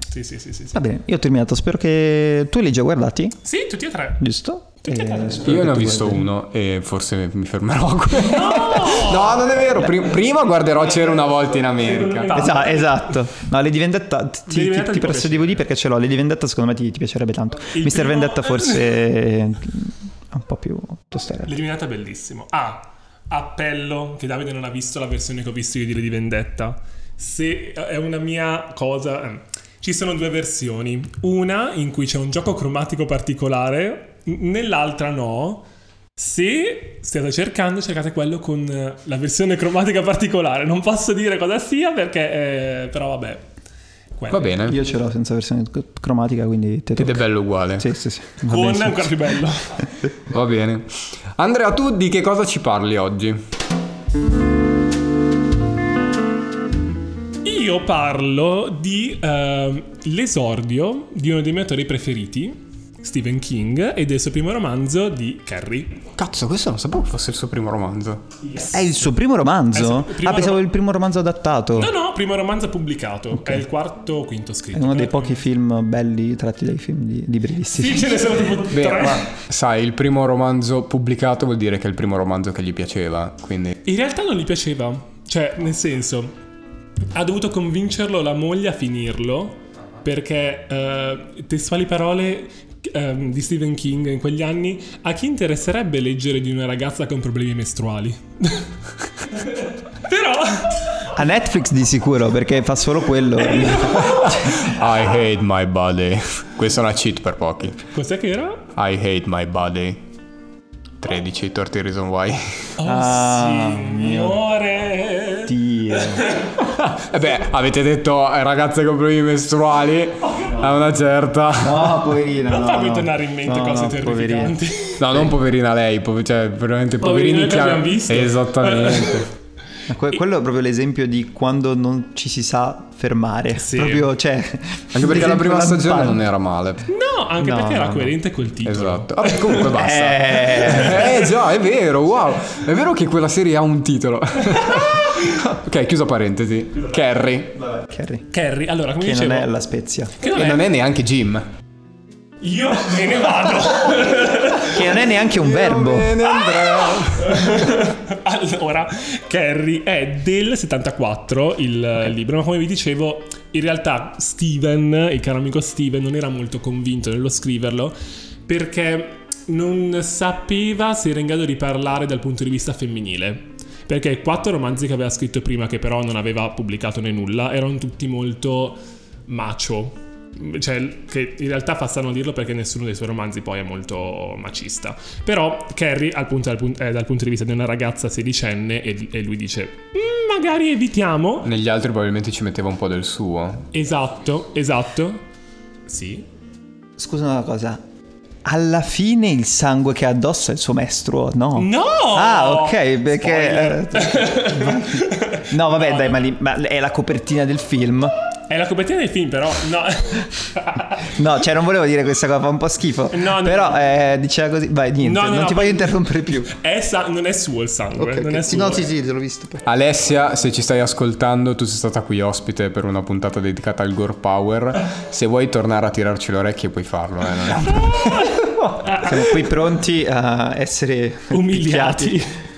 Sì, sì, sì, sì. Sì, Va bene, io ho terminato, spero che tu li hai già guardati, Sì, tutti e tre. giusto? Eh, Io ne ho visto guardi. uno e forse mi fermerò a quello. No, non è vero. Pri- prima guarderò C'era una volta in America. Esatto, esatto. No, Lady Vendetta ti, Lady ti, Vendetta ti ti il DVD perché ce l'ho. Lady Vendetta secondo me ti, ti piacerebbe tanto. Il Mr. primo- Vendetta forse è un po' più tosterello. L'eliminato è bellissimo. Ah, appello che Davide non ha visto la versione che ho visto io di Lady Vendetta. Se è una mia cosa. eh, Ci sono due versioni. Una in cui c'è un gioco cromatico particolare, nell'altra no. Se state cercando, cercate quello con eh, la versione cromatica particolare. Non posso dire cosa sia perché. eh, però vabbè. quello. Va bene. Io ce l'ho senza versione cromatica, quindi te Ed è bello uguale. Sì, sì, sì. Va Con benissimo. ancora più bello. Va bene. Andrea, tu di che cosa ci parli oggi? Io parlo di ehm, l'esordio di uno dei miei autori preferiti, Stephen King, e del suo primo romanzo di Carrie. Cazzo, questo non sapevo che fosse il suo primo romanzo. È il suo primo romanzo? È il primo ah, pensavo rom- il primo romanzo adattato. No, no, primo romanzo pubblicato. È il quarto o quinto È scritto. uno dei pochi film belli tratti dai film di, di Brillisti. Sì, ce ne sono tipo Beh, tre. ma sai, il primo romanzo pubblicato vuol dire che è il primo romanzo che gli piaceva. Quindi. In realtà non gli piaceva. Cioè, nel senso, ha dovuto convincerlo la moglie a finirlo perché, eh, testuali parole ehm, di Stephen King in quegli anni, a chi interesserebbe leggere di una ragazza con problemi mestruali? Però... A Netflix di sicuro, perché fa solo quello. I hate my body. Questa è una cheat per pochi. Cos'è che era? I hate my body. 13, 30 Reason Why. Oh, Ah, signore! Dio. E beh, avete detto eh, ragazze con problemi mestruali a una certa. No, poverina. Non no, fammi no. tornare in mente No, cose no, poverina. terrificanti. No, non poverina lei, po- cioè veramente Poverina poverini che abbiamo visto. Esattamente. Quello è proprio l'esempio di quando non ci si sa fermare. Sì. Proprio, cioè, Anche perché la prima stagione non era male. No, anche No, perché era no, no. coerente col titolo. Esatto. Vabbè, comunque basta. Eh. Eh già, è vero, wow. È vero che quella serie ha un titolo. ok, chiusa parentesi. Carrie. Carrie. Carrie, allora, come Che non dicevo... è la Spezia. che non E è- non è neanche Jim. Io me ne vado. Che non è neanche un verbo. Bene, Andrea. allora, Carrie è del 74 il libro, ma come vi dicevo, in realtà Steven, il caro amico Steven, non era molto convinto nello scriverlo perché non sapeva se era in grado di parlare dal punto di vista femminile. Perché i quattro romanzi che aveva scritto prima, che però non aveva pubblicato né nulla, erano tutti molto macho. Cioè, che in realtà fa strano dirlo perché nessuno dei suoi romanzi poi è molto macista. Però Carrie, al punto- dal, pun- eh, dal punto di vista di una ragazza sedicenne, e, e lui dice: "Mm, magari evitiamo. Negli altri probabilmente ci metteva un po' del suo. Esatto, esatto. Sì. Scusa una cosa. Alla fine il sangue che ha addosso è il suo mestruo, no? No! Ah, ok, perché... Spoiler. eh, no, vabbè, dai, ma, lì- ma è la copertina del film. È la copertina del film, però. No. No, cioè non volevo dire questa cosa, fa un po' schifo. No, no, Però no. eh, diceva così. Vai, niente, No, no, non no, ti voglio interrompere più. Sa- non è suo il sangue. Ok, non ok. è suo. no, sì, sì, te l'ho visto. poi. Alessia, se ci stai ascoltando, tu sei stata qui ospite per una puntata dedicata al Gore Power. Se vuoi tornare a tirarci le orecchie, puoi farlo. Eh, non è- Siamo qui pronti a essere Umiliati. picchiati.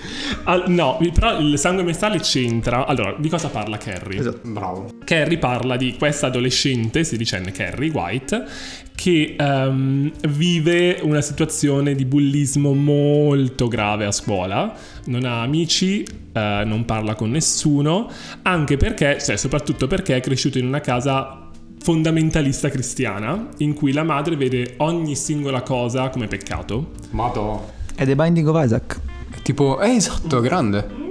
Al- no, però il sangue mestale c'entra. Allora, di cosa parla Carrie? Esatto. Bravo. Carrie parla di questa adolescente, sedicenne Carrie White, che ehm, vive una situazione di bullismo molto grave a scuola. Non ha amici, eh, non parla con nessuno, anche perché, cioè soprattutto perché è cresciuto in una casa fondamentalista cristiana, in cui la madre vede ogni singola cosa come peccato. Madò. È The Binding of Isaac. Tipo, eh, esatto, grande.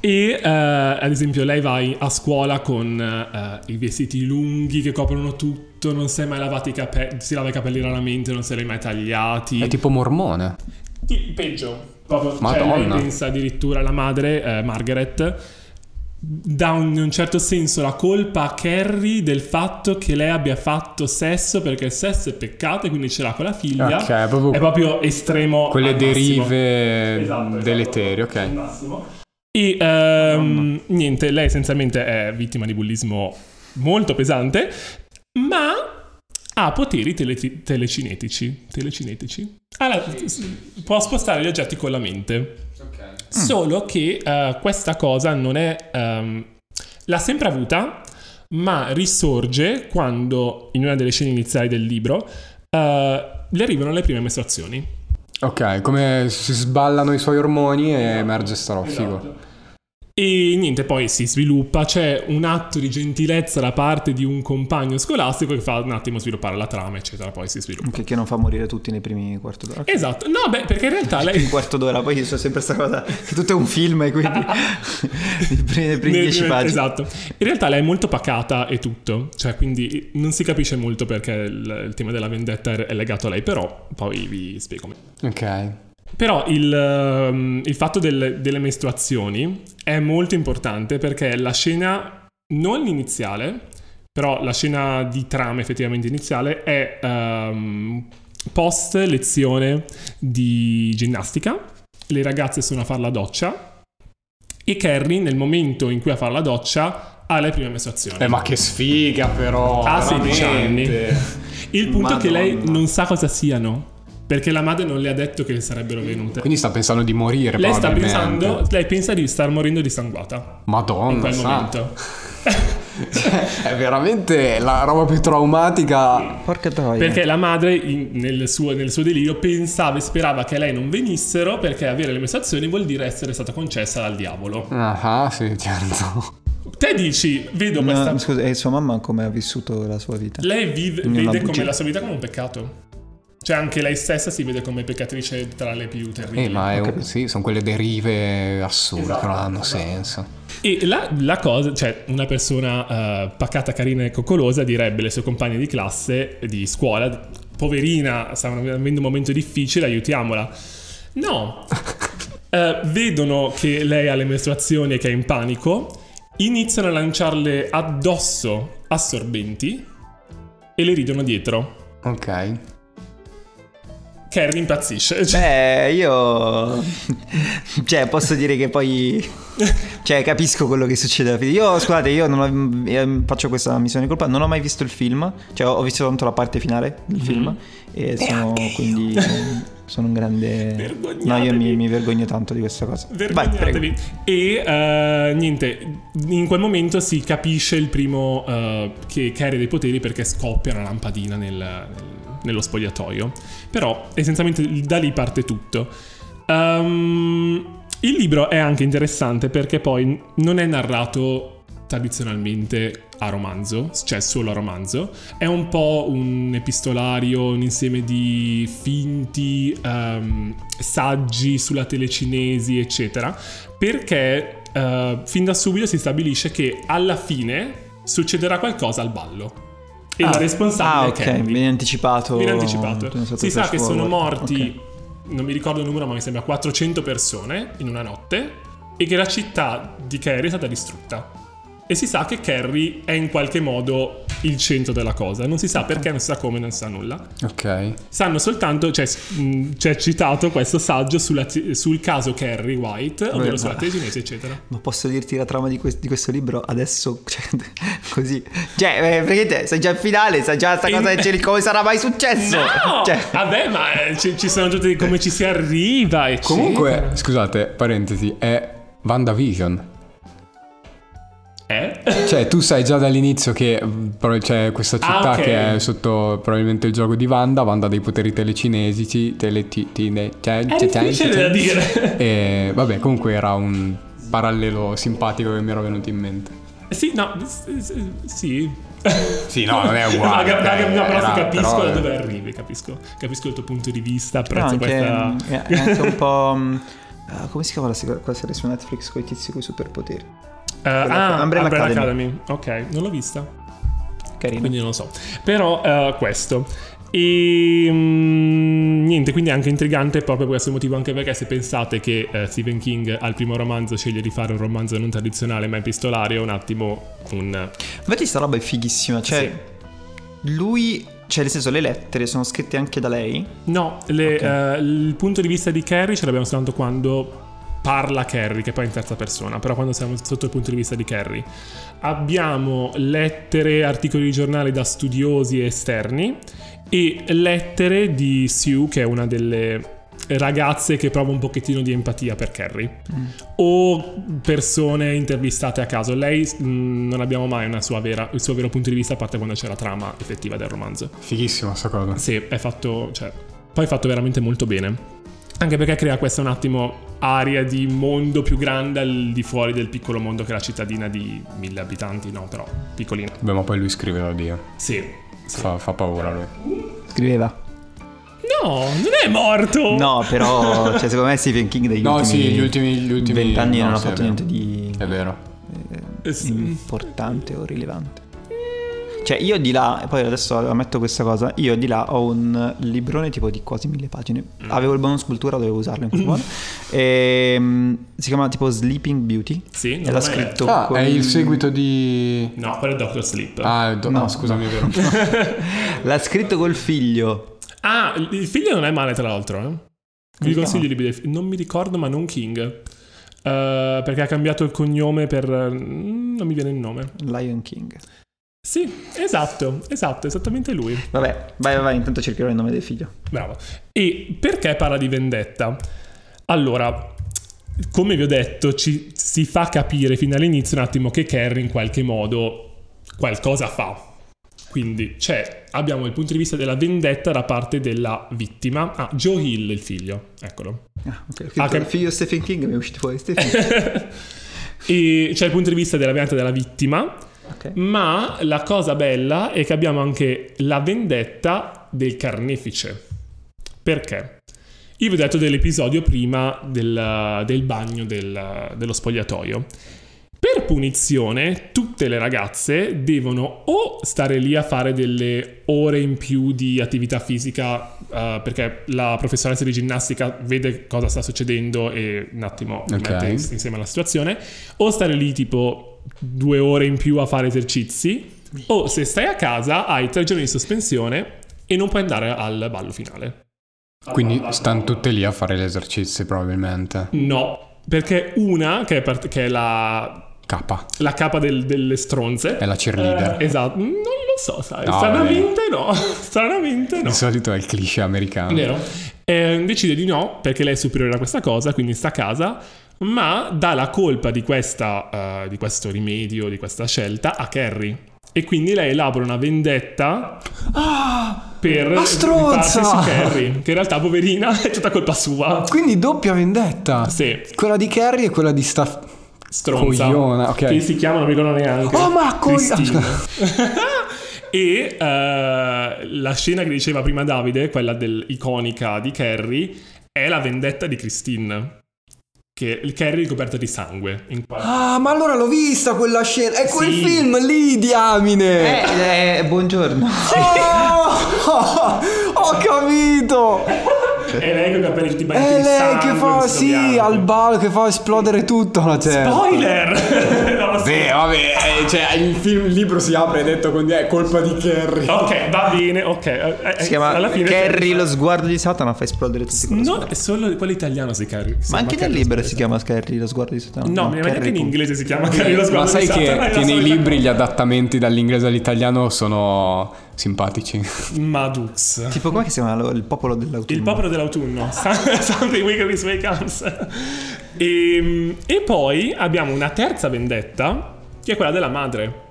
E eh, ad esempio lei va in- a scuola con eh, i vestiti lunghi che coprono tutto, non si è mai lavati i capelli, si lava i capelli raramente, non se li è mai tagliati. È tipo mormone. Ti- peggio. Proprio, cioè, Madonna. lei pensa addirittura la madre, eh, Margaret, dà un- in un certo senso la colpa a Carrie del fatto che lei abbia fatto sesso perché il sesso è peccato e quindi ce l'ha con la figlia. Ok, è proprio- è proprio estremo. Quelle derive Esatto, esatto. deleterie, ok. E ehm, niente, lei essenzialmente è vittima di bullismo molto pesante, ma ha poteri tele- telecinetici. Telecinetici. Allora, può spostare gli oggetti con la mente. Solo che eh, questa cosa non è... ehm, l'ha sempre avuta, ma risorge quando, in una delle scene iniziali del libro, eh, le arrivano le prime mestruazioni. Ok, come si sballano i suoi ormoni e emerge sta roba, figo. E niente, poi si sviluppa, c'è un atto di gentilezza da parte di un compagno scolastico che fa un attimo sviluppare la trama, eccetera, poi si sviluppa. Che, che non fa morire tutti nei primi quarto d'ora. Esatto, no, beh, perché in realtà lei... Un quarto d'ora, poi io so sempre questa cosa. Che tutto è un film e quindi. I primi, nei primi dieci pagine. Esatto. In realtà lei è molto pacata e tutto, cioè quindi non si capisce molto perché il, il tema della vendetta è è legato a lei, però poi vi spiego meglio. Ok. Però il, ehm, il fatto del- delle mestruazioni è molto importante perché la scena, non iniziale, però la scena di trama effettivamente iniziale è ehm, post lezione di ginnastica. Le ragazze sono a fare la doccia e Carrie nel momento in cui a fare la doccia ha le prime mestruazioni. Eh, ma che sfiga però. Ha 16 veramente. Il punto è che lei Madonna. non sa cosa siano perché la madre non le ha detto che sarebbero venute. Quindi sta pensando di morire, Lei sta pensando, lei pensa di star morendo di sanguata Madonna, in quel sa. momento. È veramente la roba più traumatica. Porca troia. Perché la madre in- nel, suo, nel suo delirio pensava e sperava che a lei non venissero perché avere le mestruazioni vuol dire essere stata concessa dal diavolo. Ah, sì, certo. Te dici, vedo No, questa... scusa, e sua mamma come ha vissuto la sua vita? Lei vive- vede come la sua vita come un peccato. Cioè anche lei stessa si vede come peccatrice tra le più terribili. Eh, ma è sì, sono quelle derive assurde Esatto, che non hanno esatto. senso. E la, la cosa, cioè una persona eh, pacata, carina e coccolosa direbbe alle sue compagne di classe, di scuola, poverina, stanno avendo un momento difficile, aiutiamola. No, Eh, vedono che lei ha le mestruazioni e che è in panico, iniziano a lanciarle addosso assorbenti e le ridono dietro. Ok. Carrie impazzisce. Cioè, Beh, io. cioè, posso dire che poi. Cioè, capisco quello che succede alla fine. Io, scusate, io non ho- faccio questa missione di colpa. Non ho mai visto il film. Cioè, ho visto tanto la parte finale del Mhm. film. E sono quindi. Sono un grande. No, io mi, mi vergogno tanto di questa cosa. Vai. Vergognatevi. e eh, niente, in quel momento si capisce il primo eh, che Carrie ha dei poteri perché scoppia una lampadina nel- nel- nello spogliatoio. Però essenzialmente da lì parte tutto. Ehm, il libro è anche interessante perché poi non è narrato tradizionalmente a romanzo, cioè solo a romanzo, è un po' un epistolario, un insieme di finti ehm, saggi sulla telecinesi, eccetera, perché eh, fin da subito si stabilisce che alla fine succederà qualcosa al ballo. E la Ah, responsabile ah, è ok, Candy. viene anticipato. Viene anticipato. È Si sa che sono morti, Ok. non mi ricordo il numero, ma mi sembra 400 persone in una notte e che la città di Kerry è stata distrutta. e si sa che Carrie è in qualche modo il centro della cosa. Non si sa perché, non si sa come, non si sa nulla. Ok. Sanno soltanto, cioè, mh, c'è citato questo saggio sulla- sul caso Carrie White, ovvero Beh, sulla cinese, eccetera. Ma posso dirti la trama di, que- di questo libro adesso? Cioè, così. Cioè, eh, perché te sai già il finale, sai già sta In- cosa che come sarà mai successo? No! Cioè, Vabbè, ma eh, ci, ci sono tutti come ci si arriva, eccetera. Comunque, scusate, parentesi, è WandaVision. Eh? Cioè, tu sai già dall'inizio che c'è questa città Ah, ok. che è sotto probabilmente il gioco di Wanda, Wanda dei poteri telecinesi, tele, ti- tine- cioè, È cioè, cioè, difficile cioè, da dire. E vabbè, comunque era un parallelo simpatico che mi era venuto in mente. Sì, no, sì. Sì, no, non è uguale. Ma, ma- cioè, no, però capisco però- da dove arrivi, capisco, capisco il tuo punto di vista, apprezzo anche, questa... è anche un po'. mm, ah, come si chiama la serie su Netflix con i tizi con i superpoteri? Eh, ah, Umbrella Umbrella Academy. Academy. Ok, non l'ho vista, Carino. quindi non lo so. Però eh, questo. E mm, niente, quindi è anche intrigante proprio per questo motivo, anche perché se pensate che eh, Stephen King al primo romanzo sceglie di fare un romanzo non tradizionale ma epistolare, è un attimo un... Infatti sta roba è fighissima, cioè lui, cioè nel senso le lettere sono scritte anche da lei. No, le- Ok. eh, il punto di vista di Carrie ce l'abbiamo soltanto quando parla Carrie, che poi è in terza persona, però quando siamo sotto il punto di vista di Carrie. Abbiamo lettere, articoli di giornale da studiosi esterni e lettere di Sue, che è una delle ragazze che prova un pochettino di empatia per Carrie o persone intervistate a caso lei mh, non abbiamo mai una sua vera- il suo vero punto di vista a parte quando c'è la trama effettiva del romanzo Fighissima sta cosa. sì, è fatto, cioè, poi è fatto veramente molto bene. Anche perché crea questa un attimo aria di mondo più grande al di fuori del piccolo mondo che è la cittadina di mille abitanti, no, però piccolina. Beh, ma poi lui scrive Dio. Sì. sì. Fa, fa paura lui. Scriveva. No, non è morto! No, però, cioè, secondo me Stephen King degli No, ultimi sì, gli ultimi- gli ultimi- vent'anni no, non ha sì, fatto niente di È vero. eh, Eh, sì. importante o rilevante. Cioè, io di là, e poi adesso ammetto questa cosa, io di là ho un librone tipo di quasi mille pagine. Avevo il bonus cultura, dovevo usarlo in quel modo. Ehm, si chiama tipo Sleeping Beauty. Sì, non E l'ha scritto Ah, con- è il seguito di... No, quello è Doctor Sleep. Ah, do- No, no, scusami, è vero. L'ha scritto col figlio. Ah, il- figlio non è male tra l'altro, eh. Vi si consiglio chiama? i libri del fi- Non mi ricordo, ma non King. Eh, perché ha cambiato il cognome per... mm, Non mi viene il nome. Lion King. Sì, esatto, esatto, esattamente lui. Vabbè, vai, vai, intanto cercherò il nome del figlio. Bravo. E perché parla di vendetta? Allora, come vi ho detto, ci si fa capire fin dall'inizio un attimo che Carrie in qualche modo qualcosa fa. Quindi c'è, abbiamo il punto di vista della vendetta da parte della vittima. Ah, Joe Hill, il figlio, eccolo. Ah, ok. Ah, che- Il figlio Stephen King mi è uscito fuori Stephen King. e c'è il punto di vista della vendetta della vittima, Ok. ma la cosa bella è che abbiamo anche la vendetta del carnefice. Perché? Io vi ho detto dell'episodio prima del, del bagno del- dello spogliatoio. Per punizione, tutte le ragazze devono o stare lì a fare delle ore in più di attività fisica, eh, perché la professoressa di ginnastica vede cosa sta succedendo e un attimo Ok. mette ins- insieme alla situazione, o stare lì tipo due ore in più a fare esercizi, o se stai a casa hai tre giorni di sospensione e non puoi andare al ballo finale. Quindi stanno tutte lì a fare gli esercizi probabilmente. No, perché una, che è, part- che è la, K. la capa del- delle stronze, È la cheerleader. Eh, esatto, non lo so, sai. No, Stranamente no. Stranamente no. Di solito è il cliché americano. Vero? Eh, decide di no perché lei è superiore a questa cosa, quindi sta a casa, ma dà la colpa di, questa, eh, di questo rimedio, di questa scelta a Carrie. E quindi lei elabora una vendetta per la stronza! rifarsi su Carrie, che in realtà poverina è tutta colpa sua. Quindi doppia vendetta. Sì, Quella di Carrie e quella di sta... stronza. Cogliona, ok. Che si chiama, non mi ricordo neanche. Oh, ma Christine. e eh, la scena che diceva prima Davide, quella del- iconica di Carrie, è la vendetta di Christine. Che il Carrie è ricoperta di sangue. In qua- Ah, ma allora l'ho vista quella scena. È quel Sì. film lì, diamine. Eh, eh, buongiorno. Oh, ho capito. E lei con i capelli tutti bagni È di lei sangue, che fa, sì, bianco. al bar che fa esplodere tutto la gente. Spoiler! Beh, vabbè, eh, cioè, il, film, il libro si apre e detto con è colpa di Carrie. Ok, va bene, ok. eh, eh, Si chiama alla fine Carrie lo sguardo di Satana fa esplodere tutti con lo No, è solo quello italiano si Carrie. si Ma chiama anche nel Carrie libro si chiama Carrie lo sguardo di Satana. No, ma neanche Carrie in inglese si chiama Carrie lo sguardo Ma sai di Satana, è la che nei solita libri gli adattamenti dall'inglese all'italiano sono simpatici. Madux. Tipo come si chiama lo- il popolo dell'autunno? Il popolo dell'autunno. Something Wicked This Way Comes. E, e poi abbiamo una terza vendetta, che è quella della madre,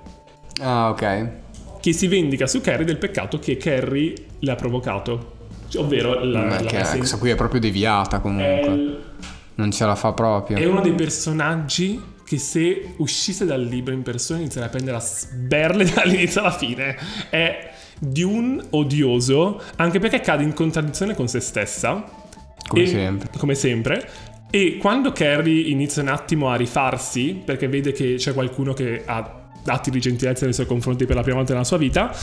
Ah, ok. che si vendica su Carrie del peccato che Carrie le ha provocato. Cioè, Ovvero la, Ma la che in- questa qui è proprio deviata è, comunque. Non ce la fa proprio. è uno dei personaggi che se uscisse dal libro in persona inizierà a prendere a sberle dall'inizio alla fine. È di un odioso, anche perché cade in contraddizione con se stessa. Come E- sempre. Come sempre. E quando Carrie inizia un attimo a rifarsi, perché vede che c'è qualcuno che ha atti di gentilezza nei suoi confronti per la prima volta nella sua vita,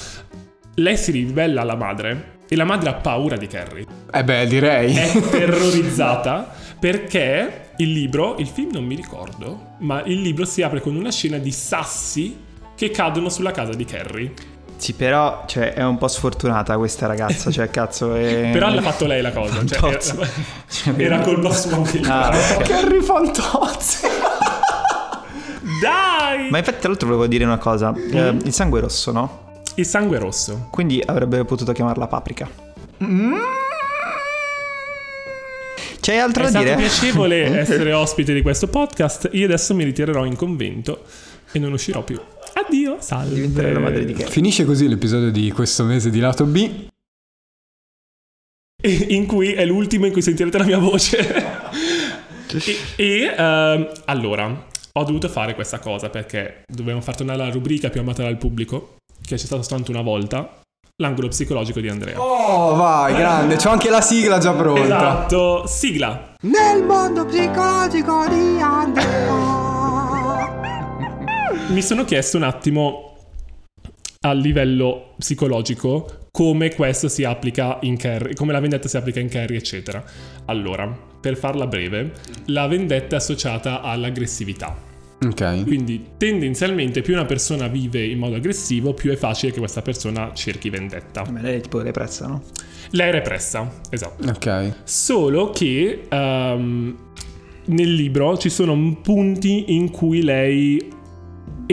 lei si ribella alla madre. E la madre ha paura di Carrie. Eh beh, direi. È terrorizzata perché il libro, il film non mi ricordo, ma il libro si apre con una scena di sassi che cadono sulla casa di Carrie. Sì, però cioè, è un po' sfortunata questa ragazza, cioè cazzo è... Però l'ha fatto lei la cosa. Cioè, era, Cioè, era colpa sua anche il Ah, Fantozzi. Dai! Ma infatti tra l'altro volevo dire una cosa, Eh, il sangue è rosso, no? Il sangue rosso. Quindi avrebbe potuto chiamarla paprika. C'hai altro È da stato dire? piacevole essere ospite di questo podcast. Io adesso mi ritirerò in convento e non uscirò più. Addio, salve. Diventerei la madre di Carrie. Finisce così l'episodio di questo mese di lato B. In cui è l'ultimo in cui sentirete la mia voce. e e, ehm, allora, ho dovuto fare questa cosa perché dobbiamo far tornare la rubrica più amata dal pubblico, che c'è stata soltanto una volta, l'angolo psicologico di Andrea. Oh, vai, grande. C'ho anche la sigla già pronta. Esatto, sigla. Nel mondo psicologico di Andrea. Mi sono chiesto un attimo a livello psicologico come questo si applica in Carrie, come la vendetta si applica in Carrie, eccetera. Allora, per farla breve, la vendetta è associata all'aggressività. Ok. Quindi tendenzialmente più una persona vive in modo aggressivo, più è facile che questa persona cerchi vendetta. Ma lei è tipo repressa, no? Lei è repressa, esatto. Ok. Solo che ehm, nel libro ci sono punti in cui lei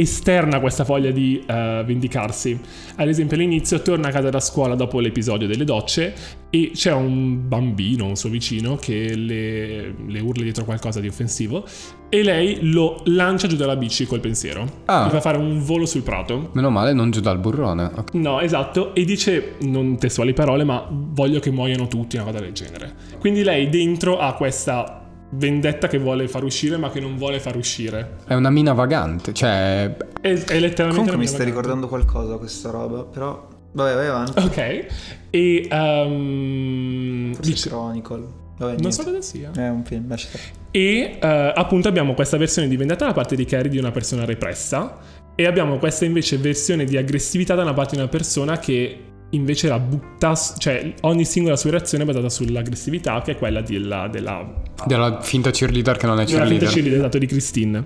esterna questa voglia di eh, vendicarsi. Ad esempio all'inizio torna a casa da scuola dopo l'episodio delle docce e c'è un bambino, un suo vicino, che le, le urla dietro qualcosa di offensivo e lei lo lancia giù dalla bici col pensiero. Ah. Gli fa fare un volo sul prato. Meno male non giù dal burrone. Ok. No, esatto, e dice, non testuali parole, ma voglio che muoiano tutti, una cosa del genere. Quindi lei dentro ha questa vendetta che vuole far uscire, ma che non vuole far uscire. È una mina vagante. Cioè, È, è letteralmente Comunque una mi mia sta vacanza. ricordando qualcosa questa roba, però... Vabbè, vai avanti. Ok, e... ehm, Forse dice- Chronicle. Vabbè, non so cosa sia. È un film, lascia stare. E eh, appunto abbiamo questa versione di vendetta da parte di Carrie di una persona repressa e abbiamo questa invece versione di aggressività da una parte di una persona che invece la butta, cioè ogni singola sua reazione è basata sull'aggressività che è quella della, della della finta cheerleader che non è della finta cheerleader. cheerleader, esatto, di Christine.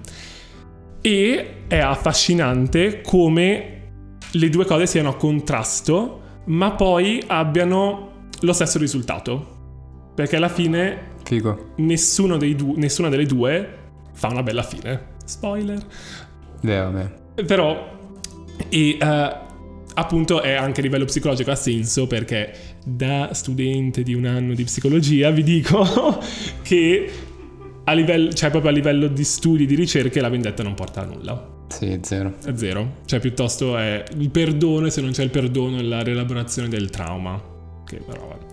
E è affascinante come le due cose siano a contrasto, ma poi abbiano lo stesso risultato. Perché alla fine Figo. nessuno dei du- nessuna delle due fa una bella fine. Spoiler. Vabbè. Però, e eh, appunto è anche a livello psicologico ha senso perché da studente di un anno di psicologia vi dico che a livello, cioè proprio a livello di studi, di ricerche, la vendetta non porta a nulla. Sì, zero. È zero. Cioè piuttosto è il perdono e se non c'è il perdono è la rielaborazione del trauma. Che però vabbè.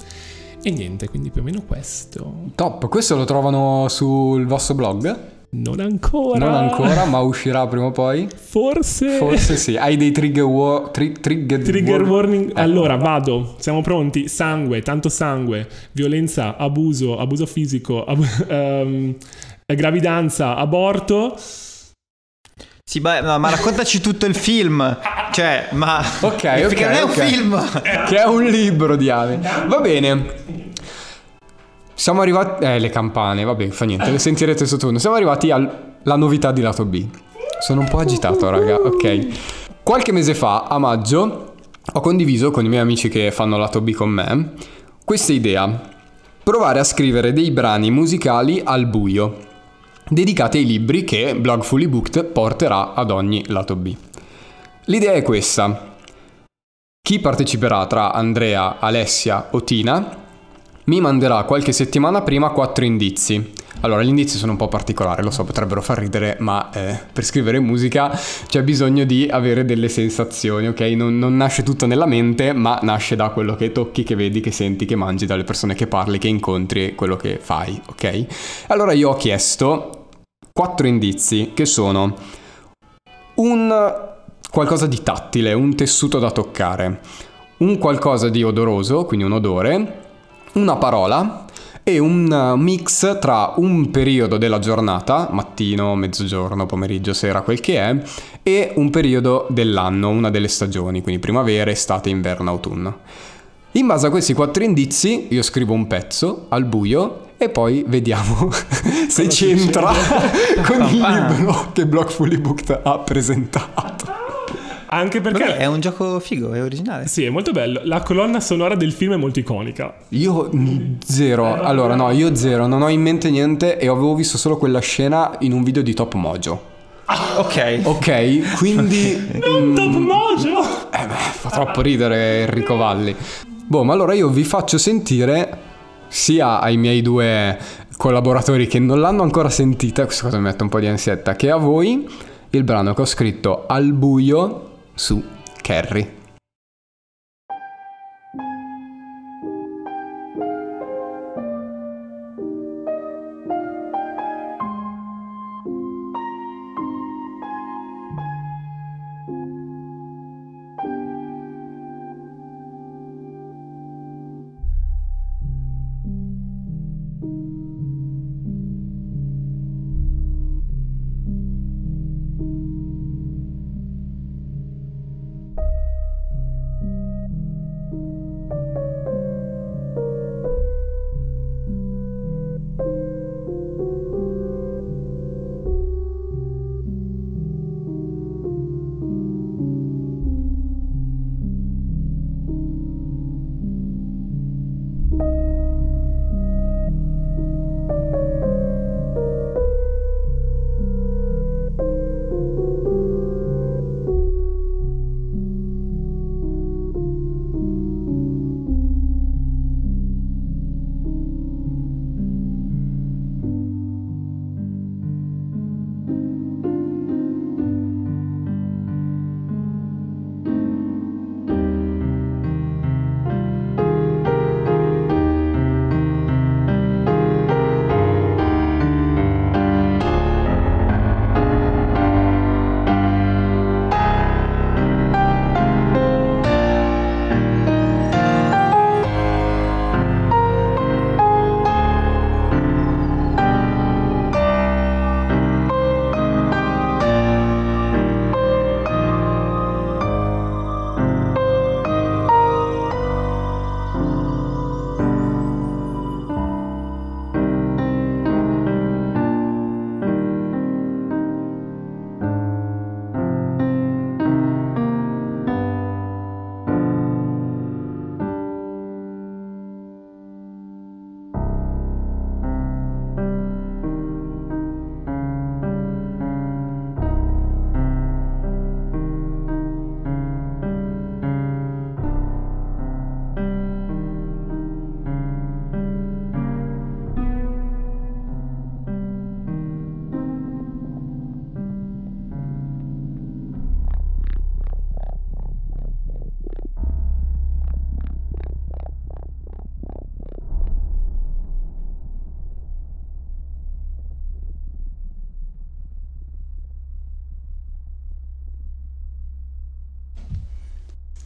E niente, quindi più o meno questo. Top, questo lo trovano sul vostro blog? Non ancora. Non ancora, ma uscirà prima o poi. Forse. Forse sì. Hai dei trigger, wo- tri- trigger, Trigger wor- warning. Eh. Allora, vado. Siamo pronti. Sangue, tanto sangue, violenza, abuso, abuso fisico, abu- ehm, gravidanza, aborto. Sì, no, ma raccontaci tutto il film. Cioè, ma... Ok, Perché ok, non è un ok. film. Che è un libro di Ave. Va bene. Siamo arrivati... Eh, le campane, vabbè, fa niente, le sentirete sottofondo. Siamo arrivati alla novità di lato B. Sono un po' agitato, raga. Ok. Qualche mese fa, a maggio, ho condiviso con i miei amici che fanno lato B con me questa idea. Provare a scrivere dei brani musicali al buio, dedicati ai libri che Blog Fully Booked porterà ad ogni lato B. L'idea è questa. Chi parteciperà tra Andrea, Alessia o Tina mi manderà qualche settimana prima quattro indizi. Allora, gli indizi sono un po' particolari, lo so, potrebbero far ridere, ma eh, per scrivere musica c'è bisogno di avere delle sensazioni, ok? Non, non nasce tutto nella mente, ma nasce da quello che tocchi, che vedi, che senti, che mangi, dalle persone che parli, che incontri, quello che fai, ok? Allora io ho chiesto quattro indizi che sono un qualcosa di tattile, un tessuto da toccare, un qualcosa di odoroso, quindi un odore, una parola e un uh, mix tra un periodo della giornata, mattino, mezzogiorno, pomeriggio, sera, quel che è, e un periodo dell'anno, una delle stagioni, quindi primavera, estate, inverno, autunno. In base a questi quattro indizi io scrivo un pezzo al buio e poi vediamo se c'entra con il libro che Block Fully Booked ha presentato. Anche perché... Vabbè, è un gioco figo, è originale. Sì, è molto bello. La colonna sonora del film è molto iconica. Io mm, zero, allora no, io zero, non ho in mente niente e avevo visto solo quella scena in un video di Top Mojo. Ok. Ok, quindi... Non Top Mojo! Eh beh, fa troppo ridere Enrico Valli. Boh, ma allora io vi faccio sentire sia ai miei due collaboratori che non l'hanno ancora sentita, questa cosa mi mette un po' di ansietta, che a voi il brano che ho scritto al buio su Carrie.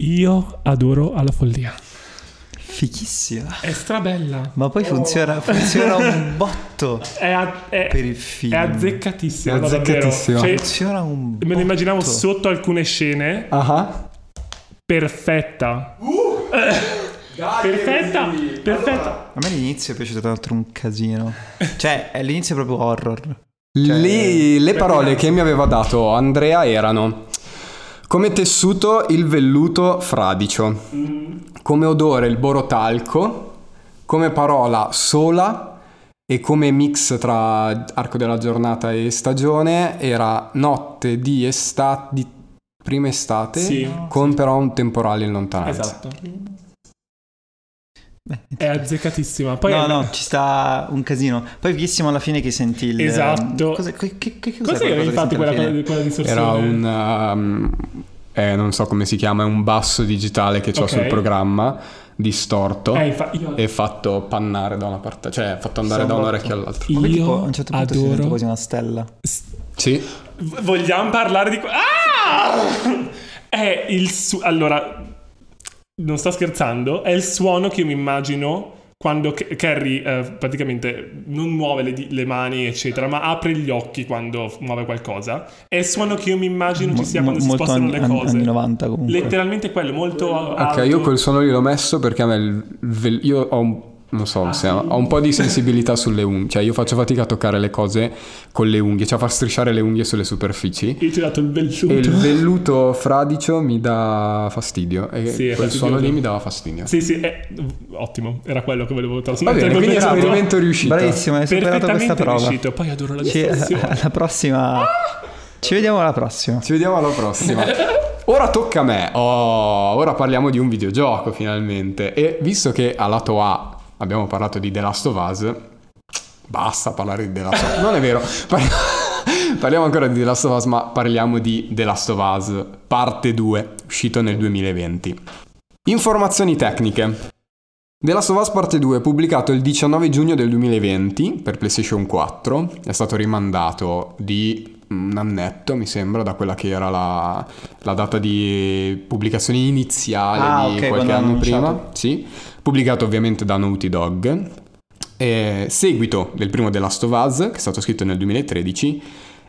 Io adoro alla follia. Fichissima. È strabella. Ma poi funziona, funziona un botto È, a- è- per il film. è azzeccatissima. È azzeccatissima. Cioè, Funziona un botto. me lo immaginavo sotto alcune scene. Ah, Perfetta. perfetta. Perfetta. A me l'inizio è piaciuto tra l'altro un casino. Cioè, è l'inizio proprio horror. Cioè, Le, le parole che mi aveva dato Andrea erano come tessuto il velluto fradicio, come odore il borotalco, come parola sola e come mix tra arco della giornata e stagione era notte di estate, di prima estate, Sì. con però un temporale in lontananza. Esatto. Beh, È azzeccatissima. Poi no, no, ci sta un casino. Poi fighissimo alla fine che senti il... Esatto. Cosa, che, che, che cos'è Cos'è che quella quella, quella distorsione? Era un... um, eh, non so come si chiama, è un basso digitale che ho Ok. sul programma, distorto. Eh, infa- io, e fatto pannare da una parte, cioè fatto andare Sì, da un orecchio all'altro. Poi, tipo, io a un certo punto si sente adoro... quasi una stella. Sì, V- Vogliamo parlare di... Ah! È il... Su- allora, non sto scherzando, è il suono che io mi immagino quando K- Carrie eh, praticamente non muove le, di- le mani, eccetera, ma apre gli occhi quando muove qualcosa. È il suono che io mi immagino ci sia Mo- quando si spostano anni, le cose. anni 90 comunque. Letteralmente quello, molto alto. ok, io quel suono lì l'ho messo perché a me il io ho un, non so, se- ho un po' di sensibilità sulle unghie, cioè io faccio fatica a toccare le cose con le unghie, cioè a far strisciare le unghie sulle superfici. Io ti ho dato il velluto. E il velluto fradicio mi dà fastidio e Sì, quel suono lì mi dava fastidio. Sì, sì, è- ottimo, era quello che volevo Va trasmettere. bene, quindi esperimento riuscito. Bravissimo, hai superato questa Perfettamente prova. riuscito. Poi adoro la Ci- alla prossima... Ci vediamo alla prossima. Ci vediamo alla prossima. Ora tocca a me. Oh, ora parliamo di un videogioco finalmente. E visto che a lato A abbiamo parlato di The Last of Us, basta parlare di The Last of Us. Non è vero. Parli- Parliamo ancora di The Last of Us, ma parliamo di The Last of Us parte 2, uscito nel 2020. Informazioni tecniche. The Last of Us Parte 2 pubblicato il 19 giugno del 2020 per PlayStation 4, è stato rimandato di un annetto mi sembra da quella che era la, la data di pubblicazione iniziale Ah, di ok, qualche anno prima, sì, pubblicato ovviamente da Naughty Dog, Eh, seguito del primo The Last of Us che è stato scritto nel 2013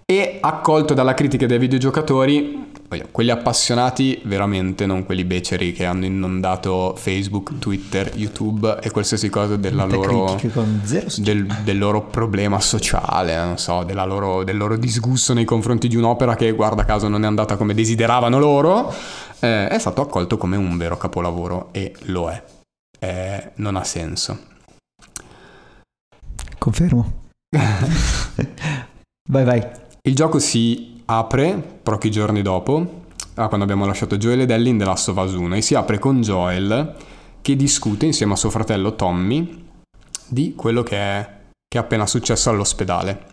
e accolto dalla critica dei videogiocatori, quelli appassionati veramente, non quelli beceri che hanno inondato Facebook, Twitter, YouTube e qualsiasi cosa della loro, del, del loro problema sociale, non so, della loro- del loro disgusto nei confronti di un'opera che guarda caso non è andata come desideravano loro, eh, è stato accolto come un vero capolavoro e lo è. Eh, non ha senso. Confermo. vai, vai. Il gioco si apre pochi giorni dopo, quando abbiamo lasciato Joel ed of Us 1, e si apre con Joel che discute insieme a suo fratello Tommy di quello che è, che è appena successo all'ospedale.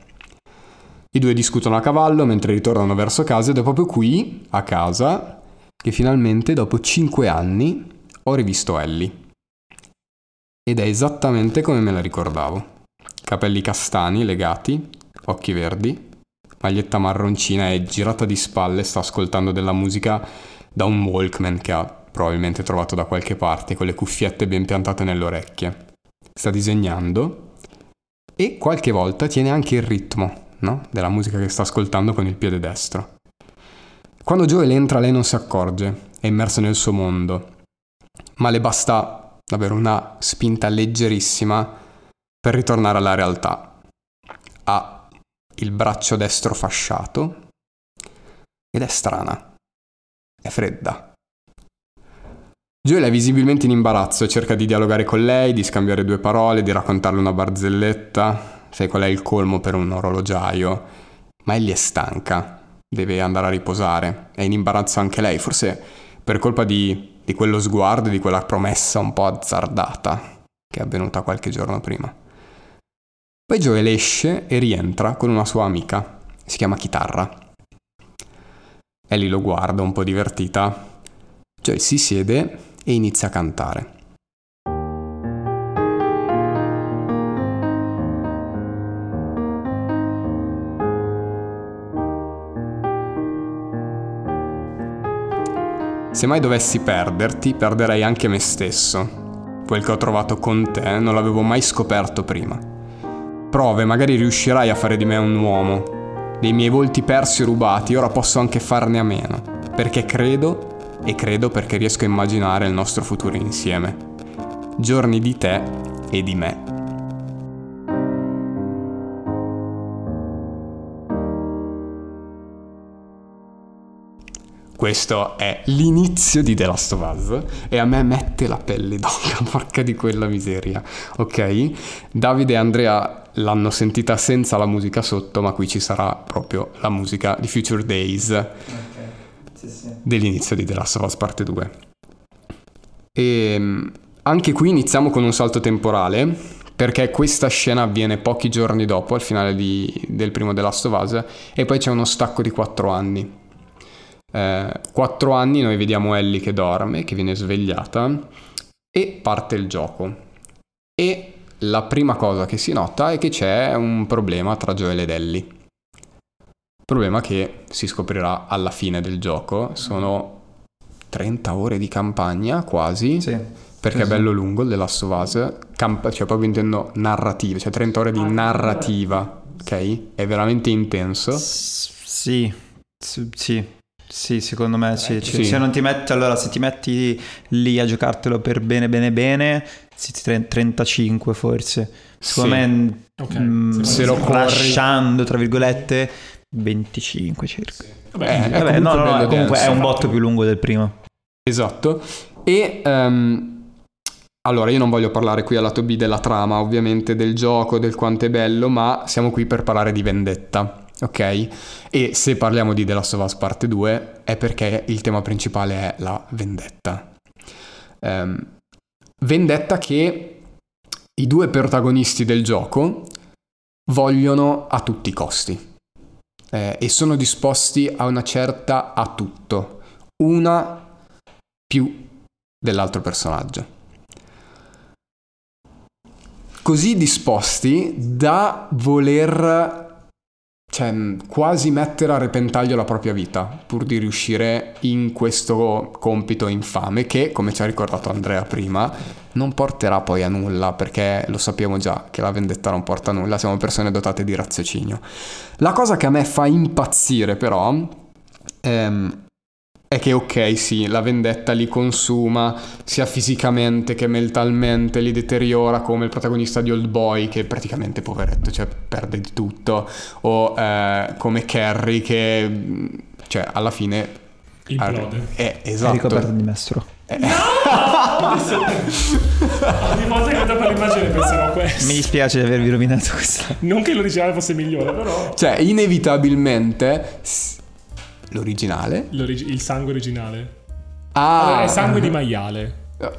I due discutono a cavallo mentre ritornano verso casa ed è proprio qui, a casa, che finalmente dopo 5 anni ho rivisto Ellie. Ed è esattamente come me la ricordavo. Capelli castani legati, occhi verdi, maglietta marroncina e girata di spalle sta ascoltando della musica da un Walkman che ha probabilmente trovato da qualche parte con le cuffiette ben piantate nelle orecchie. Sta disegnando e qualche volta tiene anche il ritmo, no? Della musica che sta ascoltando con il piede destro. Quando Joel entra lei non si accorge, è immersa nel suo mondo, ma le basta davvero una spinta leggerissima per ritornare alla realtà. Ha il braccio destro fasciato ed è strana. È fredda. Joel è visibilmente in imbarazzo e cerca di dialogare con lei, di scambiare due parole, di raccontarle una barzelletta. Sai qual è il colmo per un orologiaio? Ma egli è stanca, deve andare a riposare, è in imbarazzo anche lei, forse per colpa di, di quello sguardo e di quella promessa un po' azzardata che è avvenuta qualche giorno prima. Poi Joel esce e rientra con una sua amica, si chiama Chitarra. Ellie lo guarda un po' divertita. Joel si siede e inizia a cantare. Se mai dovessi perderti, perderei anche me stesso. Quel che ho trovato con te non l'avevo mai scoperto prima. Prove, magari riuscirai a fare di me un uomo. Dei miei volti persi o rubati, ora posso anche farne a meno. Perché credo, e credo perché riesco a immaginare il nostro futuro insieme. Giorni di te e di me. Questo è l'inizio di The Last of Us e a me mette la pelle d'oca, porca di quella miseria, ok? Davide e Andrea l'hanno sentita senza la musica sotto, ma qui ci sarà proprio la musica di Future Days dell'inizio di The Last of Us parte 2. E mm, anche qui iniziamo con un salto temporale, perché questa scena avviene pochi giorni dopo, al finale di- del primo The Last of Us, e poi c'è uno stacco di 4 anni. Eh, 4 anni noi vediamo Ellie che dorme, che viene svegliata, e parte il gioco. E la prima cosa che si nota è che c'è un problema tra Joel ed Ellie. Problema che si scoprirà alla fine del gioco. Sono 30 ore di campagna quasi. Sì. Perché Sì, è bello lungo il The Last of Us. Camp- cioè, proprio intendo narrativa, cioè 30 ore di narrativa. Ok? È veramente intenso. S- Sì, S- sì, sì, secondo me sì. Cioè, Sì. Se non ti metti, allora, se ti metti lì a giocartelo per bene, bene, bene, sì, tre- 35 forse. Secondo Sì. me, Ok, mm, se lo lasciando, tra virgolette, 25 circa. Vabbè, Eh, Vabbè, no, comunque no, no, comunque è un botto più lungo del primo. Esatto. E ehm, allora io non voglio parlare qui al lato B della trama, ovviamente del gioco, del quanto è bello, ma siamo qui per parlare di vendetta, ok? E se parliamo di The Last of Us Parte 2 è perché il tema principale è la vendetta. Ehm, vendetta che i due protagonisti del gioco vogliono a tutti i costi Eh, e sono disposti a una certa a tutto, una più dell'altro personaggio. Così disposti da voler cioè, quasi mettere a repentaglio la propria vita pur di riuscire in questo compito infame che, come ci ha ricordato Andrea prima, non porterà poi a nulla perché lo sappiamo già che la vendetta non porta a nulla, siamo persone dotate di raziocinio. La cosa che a me fa impazzire però ehm, è che ok sì, la vendetta li consuma sia fisicamente che mentalmente, li deteriora come il protagonista di Old Boy che praticamente poveretto, cioè perde di tutto, o eh, come Carrie che cioè alla fine Implode. è È esatto. ricoperto di mestro. Ogni volta che dopo l'immagine pensiamo a questo. Mi dispiace di avervi rovinato questa. Non che l'originale fosse migliore, però. Cioè, inevitabilmente l'originale l'origi- il sangue originale. ah, Allora, è sangue di maiale.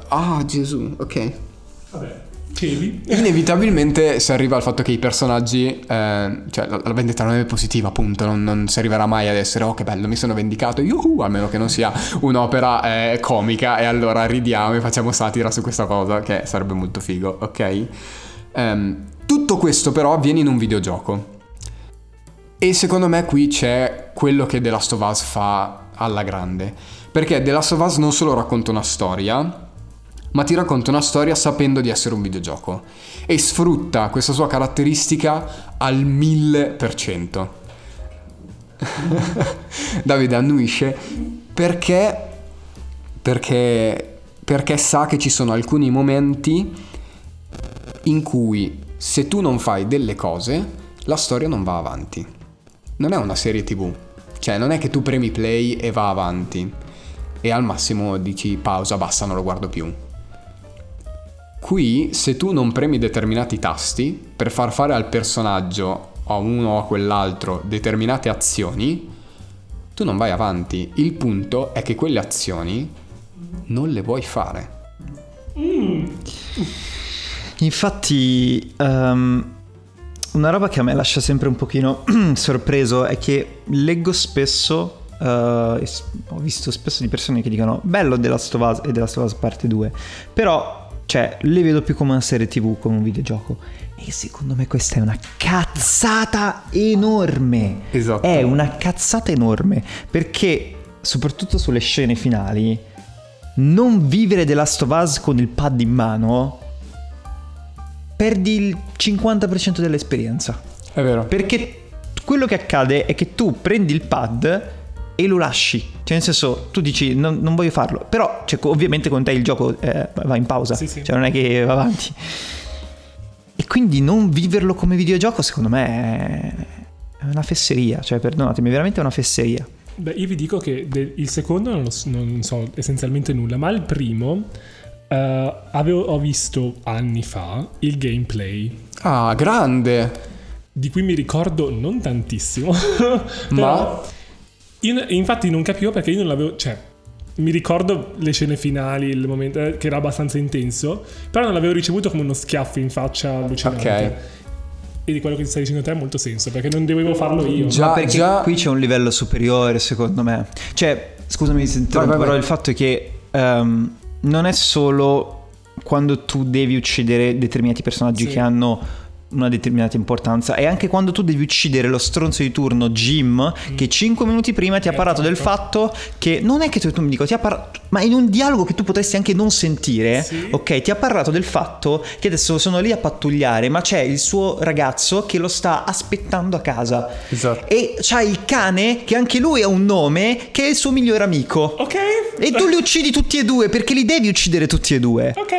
Ah, Gesù, ok. Vabbè. Cevi. Inevitabilmente si arriva al fatto che i personaggi, eh, cioè la, la vendetta non è positiva, appunto, non, non si arriverà mai ad essere, oh che bello, mi sono vendicato, yuhu, a meno che non sia un'opera eh, comica e allora ridiamo e facciamo satira su questa cosa, che sarebbe molto figo, ok? Ehm, tutto questo però avviene in un videogioco. E secondo me qui c'è quello che The Last of Us fa alla grande. Perché The Last of Us non solo racconta una storia, ma ti racconta una storia sapendo di essere un videogioco e sfrutta questa sua caratteristica al mille per cento. Davide annuisce perché, perché, perché sa che ci sono alcuni momenti in cui se tu non fai delle cose, la storia non va avanti. Non è una serie tv, cioè non è che tu premi play e va avanti e al massimo dici pausa, basta, non lo guardo più. Qui, se tu non premi determinati tasti per far fare al personaggio, a uno o a quell'altro, determinate azioni, tu non vai avanti. Il punto è che quelle azioni non le vuoi fare. Infatti, ehm, una roba che a me lascia sempre un pochino sorpreso è che leggo spesso, s- ho visto spesso di persone che dicono bello The Last of Us e The Last of Us parte 2, però cioè, le vedo più come una serie tv, come un videogioco. E secondo me questa è una cazzata enorme. Esatto. È una cazzata enorme perché, soprattutto sulle scene finali, non vivere The Last of Us con il pad in mano perdi il 50% dell'esperienza. È vero. Perché quello che accade è che tu prendi il pad e lo lasci. Cioè, nel senso, tu dici non, non voglio farlo. Però, cioè, ovviamente con te il gioco eh, va in pausa. Sì, sì. Cioè, non è che va avanti. E quindi non viverlo come videogioco, secondo me, è- una fesseria. Cioè, perdonatemi, veramente è una fesseria. Beh, io vi dico che de- il secondo non, lo non so essenzialmente nulla, ma il primo eh, avevo, ho visto anni fa il gameplay, Ah, grande. di cui mi ricordo non tantissimo. Ma? Io- infatti non capivo perché io non l'avevo... Cioè, mi ricordo le scene finali, il momento eh, che era abbastanza intenso, però non l'avevo ricevuto come uno schiaffo in faccia allucinante. Ok. E di quello che ti stai dicendo te ha molto senso, perché non dovevo farlo io. Già, Ma perché già- qui c'è un livello superiore, secondo me. Cioè, scusami se interrompo, però vai. il fatto è che ehm, non è solo quando tu devi uccidere determinati personaggi Sì. che hanno una determinata importanza, è anche quando tu devi uccidere lo stronzo di turno Jim che 5 minuti prima ti ha parlato del fatto che non è che tu, tu mi dico, ti ha parlato, ma in un dialogo che tu potresti anche non sentire, Sì. ok, ti ha parlato del fatto che adesso sono lì a pattugliare, ma c'è il suo ragazzo che lo sta aspettando a casa. Esatto. E c'ha il cane che anche lui ha un nome che è il suo migliore amico. Ok? E tu li uccidi tutti e due perché li devi uccidere tutti e due. Ok.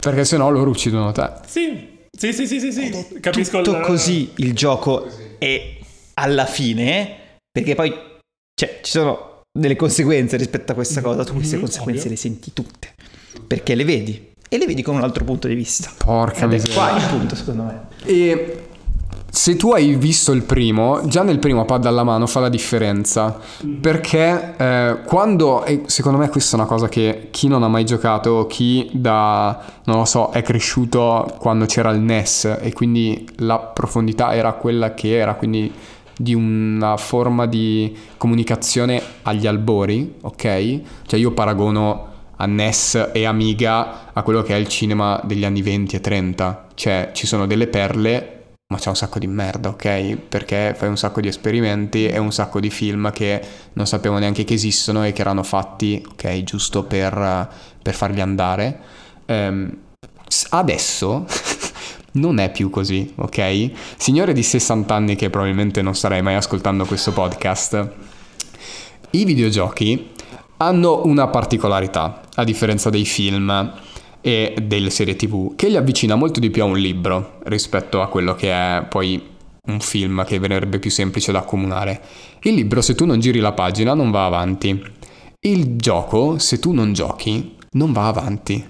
Perché sennò loro uccidono te. Sì. Sì, sì, sì, sì, sì. Capisco Tutto il- così il gioco e alla fine, perché poi cioè, ci sono delle conseguenze rispetto a questa cosa, tu queste Mhm, conseguenze ovvio. le senti tutte, perché le vedi e le vedi con un altro punto di vista. Porca Ed è miseria. qua il punto secondo me. E se tu hai visto il primo, già nel primo pad alla mano fa la differenza. Perché eh, quando, e secondo me questa è una cosa che chi non ha mai giocato, chi da, non lo so, è cresciuto quando c'era il NES e quindi la profondità era quella che era, quindi di una forma di comunicazione agli albori, ok? Cioè io paragono a NES e Amiga a quello che è il cinema degli anni 20 e 30. Cioè ci sono delle perle, ma c'è un sacco di merda, ok? Perché fai un sacco di esperimenti e un sacco di film che non sapevo neanche che esistono e che erano fatti, ok, giusto per, per farli andare. S- adesso non è più così, ok? Signore di 60 anni che probabilmente non starei mai ascoltando questo podcast, i videogiochi hanno una particolarità, a differenza dei film e delle serie tv, che li avvicina molto di più a un libro rispetto a quello che è poi un film che verrebbe più semplice da accomunare. Il libro, se tu non giri la pagina, non va avanti. Il gioco, se tu non giochi, non va avanti.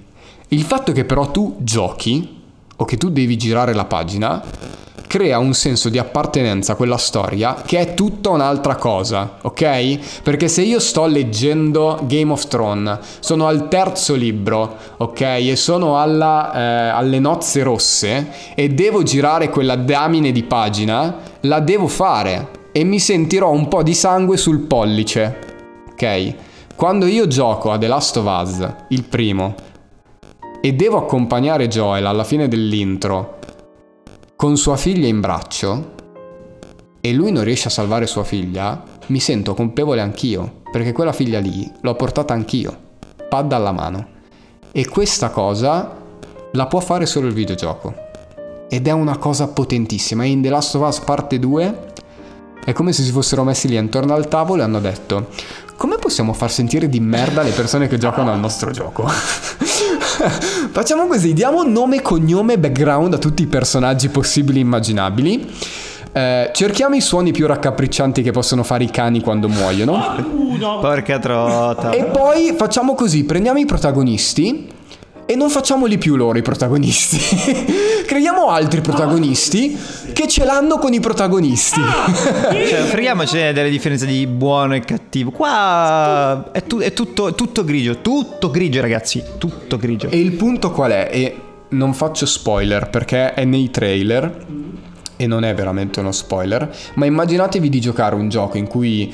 Il fatto che però tu giochi, o che tu devi girare la pagina, crea un senso di appartenenza a quella storia che è tutta un'altra cosa, ok? Perché se io sto leggendo Game of Thrones, sono al terzo libro, ok? E sono alla, eh, alle nozze rosse e devo girare quella damine di pagina, la devo fare e mi sentirò un po' di sangue sul pollice, ok? Quando io gioco a The Last of Us, il primo, e devo accompagnare Joel alla fine dell'intro con sua figlia in braccio e lui non riesce a salvare sua figlia, mi sento colpevole anch'io, perché quella figlia lì l'ho portata anch'io, pad alla mano. E questa cosa la può fare solo il videogioco. Ed è una cosa potentissima. In The Last of Us parte 2 è come se si fossero messi lì intorno al tavolo e hanno detto come possiamo far sentire di merda le persone che giocano al nostro gioco? Facciamo così, diamo nome, cognome, background a tutti i personaggi possibili e immaginabili. Eh, cerchiamo i suoni più raccapriccianti che possono fare i cani quando muoiono. Porca trota. E poi facciamo così, prendiamo i protagonisti e non facciamoli più loro i protagonisti. Creiamo altri protagonisti che ce l'hanno con i protagonisti. Cioè, freghiamoci delle differenze di buono e cattivo. Qua è, tu- è tutto, è tutto grigio, tutto grigio ragazzi, tutto grigio. E il punto qual è? E non faccio spoiler perché è nei trailer e non è veramente uno spoiler, ma immaginatevi di giocare un gioco in cui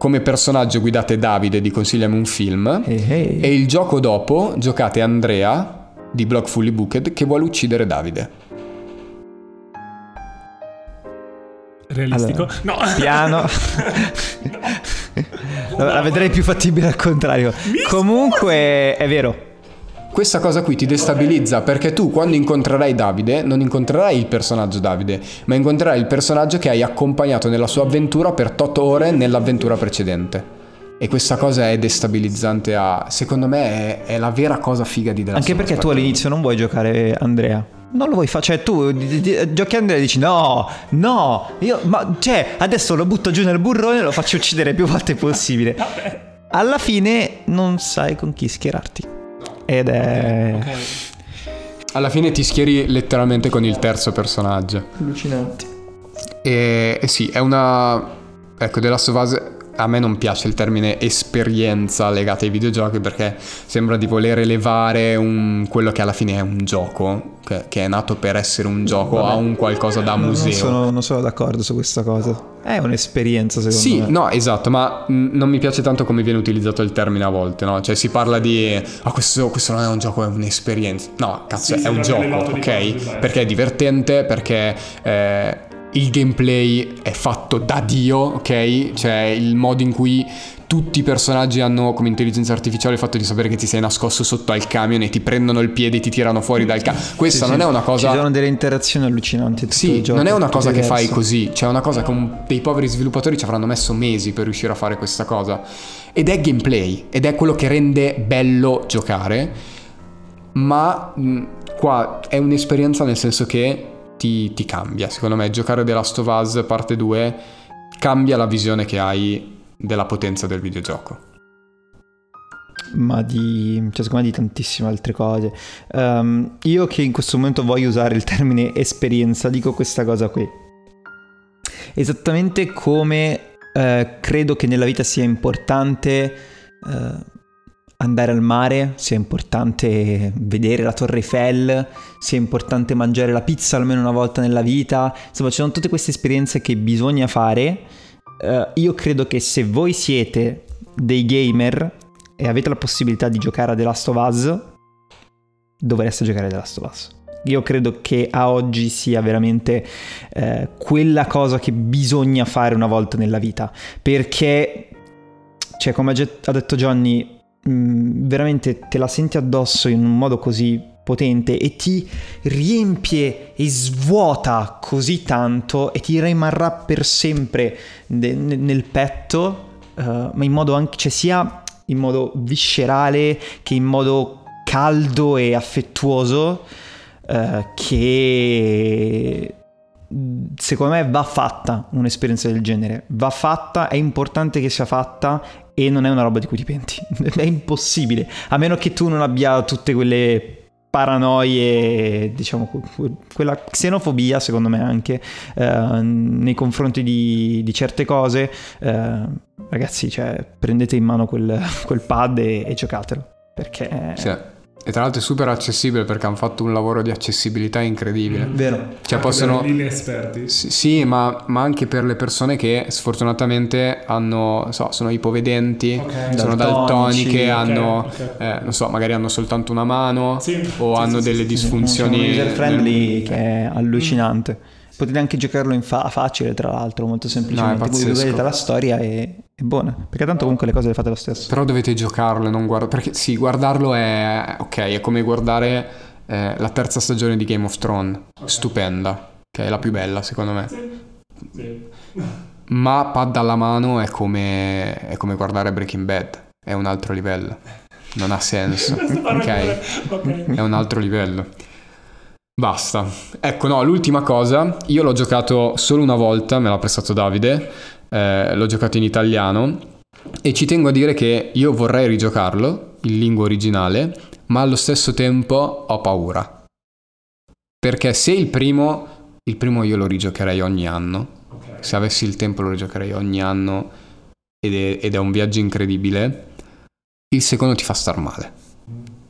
come personaggio guidate Davide di Consigliami un film Ehi, ehi. e il gioco dopo giocate Andrea di Block Fully Booked che vuole uccidere Davide. Realistico? Allora, no. Piano. la, la vedrei più fattibile al contrario. Comunque è vero. Questa cosa qui ti destabilizza perché tu quando incontrerai Davide non incontrerai il personaggio Davide, ma incontrerai il personaggio che hai accompagnato nella sua avventura per 8 ore nell'avventura precedente. E questa cosa è destabilizzante a... Secondo me è, è la vera cosa figa di The Anche perché tu all'inizio non vuoi giocare Andrea. non lo vuoi fare, cioè tu di- di- giochi Andrea e dici no, no, io, ma cioè adesso lo butto giù nel burrone e lo faccio uccidere più volte possibile. Alla fine non sai con chi schierarti. Ed è Ok. Alla fine ti schieri letteralmente con il terzo personaggio. allucinante. E, e sì, è una... Ecco, The Last of Us a me non piace il termine esperienza legata ai videogiochi perché sembra di voler elevare un- quello che alla fine è un gioco, che, che è nato per essere un gioco, a un qualcosa da Non museo. sono, non sono d'accordo su questa cosa. È un'esperienza secondo Sì, me. no, esatto, ma mh, non mi piace tanto come viene utilizzato il termine a volte, no? Cioè si parla di, ah questo, questo non è un gioco, è un'esperienza. No, cazzo, Sì, è un gioco, ok? Perché è divertente, perché eh, il gameplay è fatto da Dio, ok? Cioè il modo in cui tutti i personaggi hanno come intelligenza artificiale il fatto di sapere che ti sei nascosto sotto al camion e ti prendono il piede e ti tirano fuori dal camion. Questa Sì, non sì. è una cosa... Ci sono delle interazioni allucinanti. tutto Sì, gioco, non è una cosa che fai diverso. così, cioè è una cosa che un- dei poveri sviluppatori ci avranno messo mesi per riuscire a fare questa cosa. Ed è gameplay, ed è quello che rende bello giocare, ma mh, qua è un'esperienza nel senso che ti, ti cambia. Secondo me giocare The Last of Us parte 2 cambia la visione che hai della potenza del videogioco. ma di, cioè, secondo me di tantissime altre cose. Ehm, io che in questo momento voglio usare il termine esperienza, dico questa cosa qui. Esattamente come eh, credo che nella vita sia importante eh, andare al mare, sia importante vedere la Torre Eiffel, sia importante mangiare la pizza almeno una volta nella vita. Insomma, ci sono tutte queste esperienze che bisogna fare. Eh, io credo che se voi siete dei gamer e avete la possibilità di giocare a The Last of Us, dovreste giocare a The Last of Us. Io credo che a oggi sia veramente eh, quella cosa che bisogna fare una volta nella vita. Perché, cioè, come ha detto Johnny, mh, veramente te la senti addosso in un modo così potente e ti riempie e svuota così tanto e ti rimarrà per sempre de- ne- nel petto, eh, ma in modo anche, cioè sia in modo viscerale che in modo caldo e affettuoso eh, che mh, secondo me va fatta un'esperienza del genere. Va fatta è importante che sia fatta e non è una roba di cui ti penti. È impossibile. A meno che tu non abbia tutte quelle paranoie diciamo que- que- quella xenofobia secondo me anche eh, nei confronti di, di certe cose eh, ragazzi cioè prendete in mano quel, quel pad e, e giocatelo. Perché Sì. E tra l'altro è super accessibile perché hanno fatto un lavoro di accessibilità incredibile. vero Cioè Anche possono... per gli inesperti. Sì, sì, ma, ma anche per le persone che sfortunatamente hanno, non so, sono ipovedenti, Ok. sono daltoniche, ok, hanno, ok. eh, non so, magari hanno soltanto una mano Sì, o sì, hanno sì, delle sì, sì, disfunzioni. user friendly nel- che è allucinante. Potete anche giocarlo in fa- facile, tra l'altro, molto semplicemente. Voi pazzesco. vedete la storia e è buona. Perché tanto comunque le cose le fate lo stesso. Però dovete giocarlo e non guardarlo. Perché sì, guardarlo è ok, è come guardare eh, la terza stagione di Game of Thrones. Stupenda, che è la più bella secondo me. Sì. Ma pad alla mano è come, è come guardare Breaking Bad, è un altro livello. Non ha senso. ok? ok. È un altro livello. Basta. Ecco, no, l'ultima cosa, io l'ho giocato solo una volta, me l'ha prestato Davide, eh, l'ho giocato in italiano e ci tengo a dire che io vorrei rigiocarlo in lingua originale, ma allo stesso tempo ho paura. Perché se il primo, il primo io lo rigiocherei ogni anno, se avessi il tempo lo rigiocherei ogni anno ed è, ed è un viaggio incredibile, il secondo ti fa star male.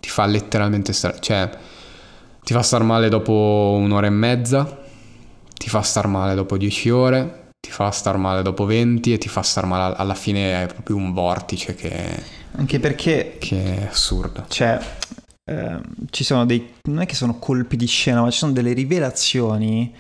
Ti fa letteralmente star... cioè ti fa star male dopo un'ora e mezza, ti fa star male dopo dieci ore, ti fa star male dopo venti e ti fa star male alla fine è proprio un vortice che, Anche perché, che è assurdo. cioè, ehm, ci sono dei... Non è che sono colpi di scena, ma ci sono delle rivelazioni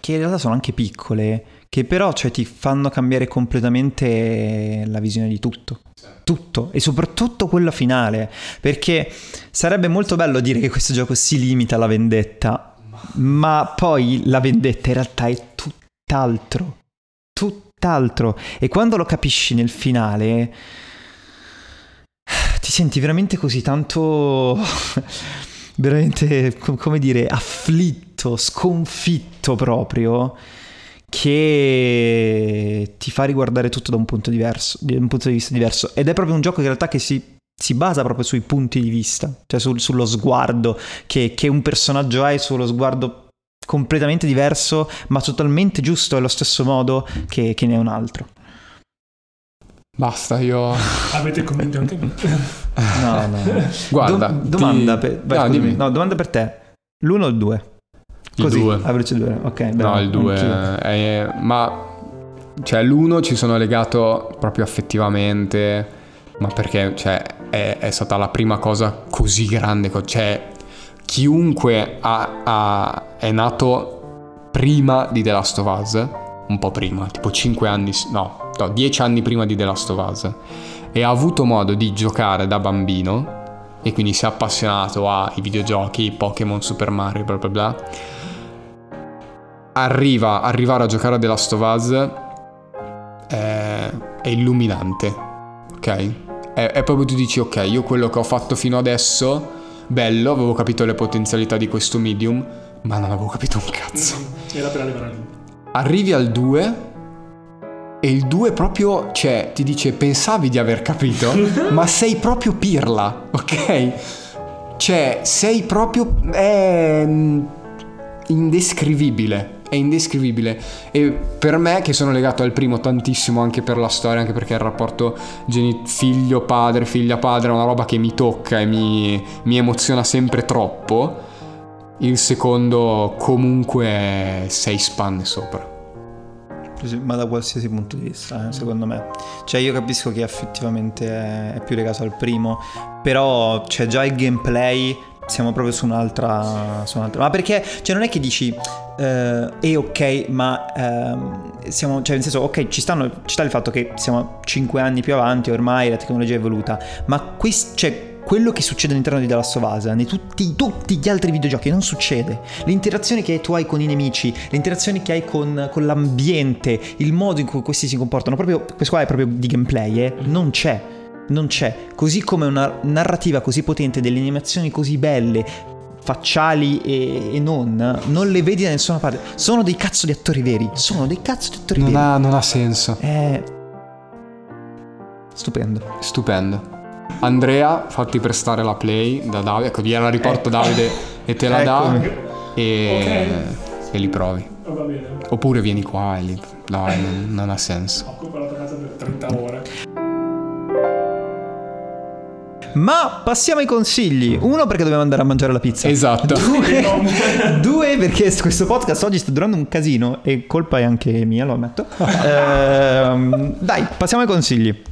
che in realtà sono anche piccole, che però cioè, ti fanno cambiare completamente la visione di tutto. Tutto. E soprattutto quella finale. Perché sarebbe molto bello dire che questo gioco si limita alla vendetta. Ma poi la vendetta in realtà è tutt'altro. Tutt'altro. E quando lo capisci nel finale ti senti veramente così tanto veramente, co- come dire, afflitto, sconfitto proprio, che ti fa riguardare tutto da un punto diverso, di un punto di vista diverso. Ed è proprio un gioco che in realtà che si, si basa proprio sui punti di vista, cioè sul- sullo sguardo che, che un personaggio ha e sullo sguardo completamente diverso, ma totalmente giusto allo stesso modo che, che ne è un altro. Basta, io... Avete convinto anche me. No, no. Guarda, Do- domanda, ti- per, vai, No. No, domanda per te. L'uno o il due? Così, due. a. Ok, No, bravo, il 2 anch'io. è... Ma... Cioè, l'uno ci sono legato proprio affettivamente, ma perché, cioè, è, è stata la prima cosa così grande. Cioè, chiunque ha- ha- è nato prima di The Last of Us, un po' prima, tipo 5 anni, no, no, 10 anni prima di The Last of Us, e ha avuto modo di giocare da bambino, e quindi si è appassionato ai videogiochi, Pokémon, Super Mario, bla bla bla, arriva, arrivare a giocare a The Last of Us è, è illuminante, ok? È, è proprio tu dici, ok, io quello che ho fatto fino adesso, bello, avevo capito le potenzialità di questo medium, ma non avevo capito un cazzo. Era per arrivare lì. Arrivi al 2 e il 2 proprio, cioè, ti dice, pensavi di aver capito, ma sei proprio pirla, ok? Cioè, sei proprio... è mm, indescrivibile. È indescrivibile. E per me, che sono legato al primo tantissimo anche per la storia, anche perché il rapporto geni- figlio-padre, figlia-padre è una roba che mi tocca e mi, mi emoziona sempre troppo. Il secondo comunque sei spanne sopra. Ma da qualsiasi punto di vista, eh, secondo me. Cioè, io capisco che effettivamente è più legato al primo, però c'è già il gameplay, siamo proprio su un'altra. Su un'altra. Ma perché, cioè, non è che dici. eh, è ok, ma ehm, siamo, cioè, nel senso, ok, ci, stanno, ci sta il fatto che siamo 5 anni più avanti ormai, la tecnologia è evoluta, ma quest- cioè, quello che succede all'interno di The Last of Us, nei tutti, tutti gli altri videogiochi, non succede. L'interazione che tu hai con i nemici, l'interazione che hai con, con l'ambiente, il modo in cui questi si comportano, proprio, questo qua è proprio di gameplay, eh, non c'è. Non c'è. Così come una narrativa così potente, delle animazioni così belle, facciali e, e non, non le vedi da nessuna parte. Sono dei cazzo di attori veri. Sono dei cazzo di attori Non veri. ha, non ha senso. È stupendo. Stupendo. Andrea, fatti prestare la play da Davide. Ecco, gliela riporto Davide e te la dà. E, e li provi. Oh, va bene. Oppure vieni qua e li... Dai, non, non ha senso. Occupa la tua casa per 30 ore. Ma passiamo ai consigli. Uno perché dobbiamo andare a mangiare la pizza. Esatto. Due, due, perché questo podcast oggi sta durando un casino e colpa è anche mia, lo ammetto. Ehm, dai, passiamo ai consigli.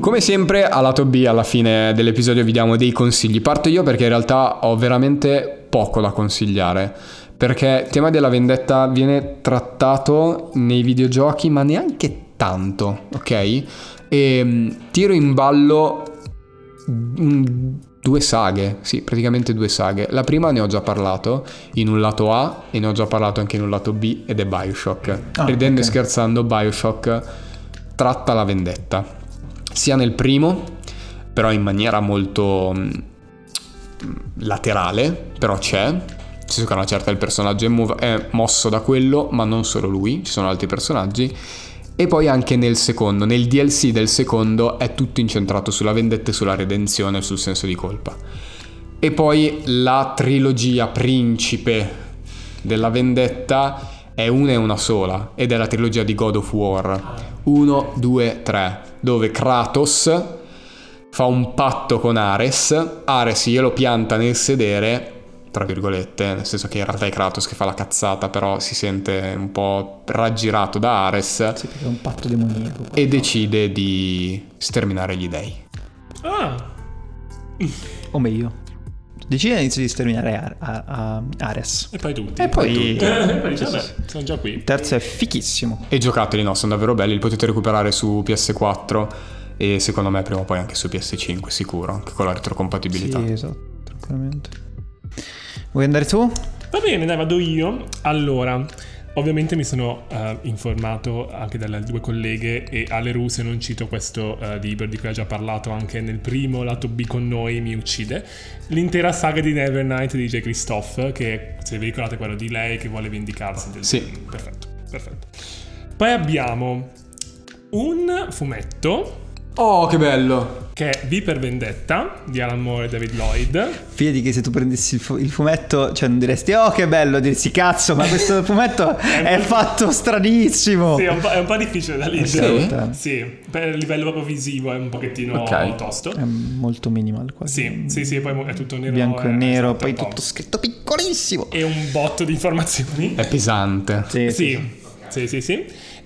Come sempre, a lato B, alla fine dell'episodio vi diamo dei consigli. Parto io perché in realtà ho veramente poco da consigliare. Perché il tema della vendetta viene trattato nei videogiochi, ma neanche tanto, ok? E mm, tiro in ballo due saghe, sì, praticamente due saghe. La prima ne ho già parlato in un lato A e ne ho già parlato anche in un lato B ed è Bioshock. Ah, Ridendo ok. e scherzando, Bioshock tratta la vendetta sia nel primo, però in maniera molto mm, laterale, però c'è. Nel senso che una certa il personaggio è, mov- è mosso da quello, ma non solo lui, ci sono altri personaggi. E poi anche nel secondo, nel DLC del secondo è tutto incentrato sulla vendetta e sulla redenzione sul senso di colpa. E poi la trilogia principe della vendetta è una e una sola, ed è la trilogia di God of War. 1, 2, 3, dove Kratos fa un patto con Ares, Ares glielo pianta nel sedere, tra virgolette, nel senso che in realtà è Kratos che fa la cazzata, però si sente un po' raggirato da Ares Sì, perché è un patto demoniaco. e decide di sterminare gli dei. Ah, O meglio, decide all'inizio di sterminare Ar- a- a- Ares. e poi tutti. E poi... E poi dice, vabbè, sono già qui. Terzo è fichissimo. E giocateli, no, sono davvero belli, li potete recuperare su PS4 e secondo me prima o poi anche su PS5, sicuro, anche con la retrocompatibilità. Sì, esatto, tranquillamente. Vuoi andare tu? Va bene, dai, vado io. Allora, Ovviamente mi sono eh, informato anche dalle due colleghe e alle Ru, se non cito questo eh, libro di cui ha già parlato anche nel primo lato B con noi, mi uccide. L'intera saga di Nevernight di J. Christophe, che se vi ricordate quello di lei che vuole vendicarsi del Sì. Perfetto, perfetto. Poi abbiamo un fumetto Oh, che bello. Che è V per Vendetta di Alan Moore e David Lloyd. Fidati che se tu prendessi il, fu- il fumetto, cioè non diresti, oh che bello, diresti cazzo, ma questo fumetto è fatto stranissimo. Sì, è un po', è un po' difficile da leggere. Sì? Sì, per il livello proprio visivo è un pochettino Ok. tosto. È molto minimal quasi. Sì, sì, sì, poi è tutto nero. Bianco e eh, nero, esatto, poi po'. tutto scritto piccolissimo. E un botto di informazioni. È pesante. Sì, Sì, sì, sì, sì.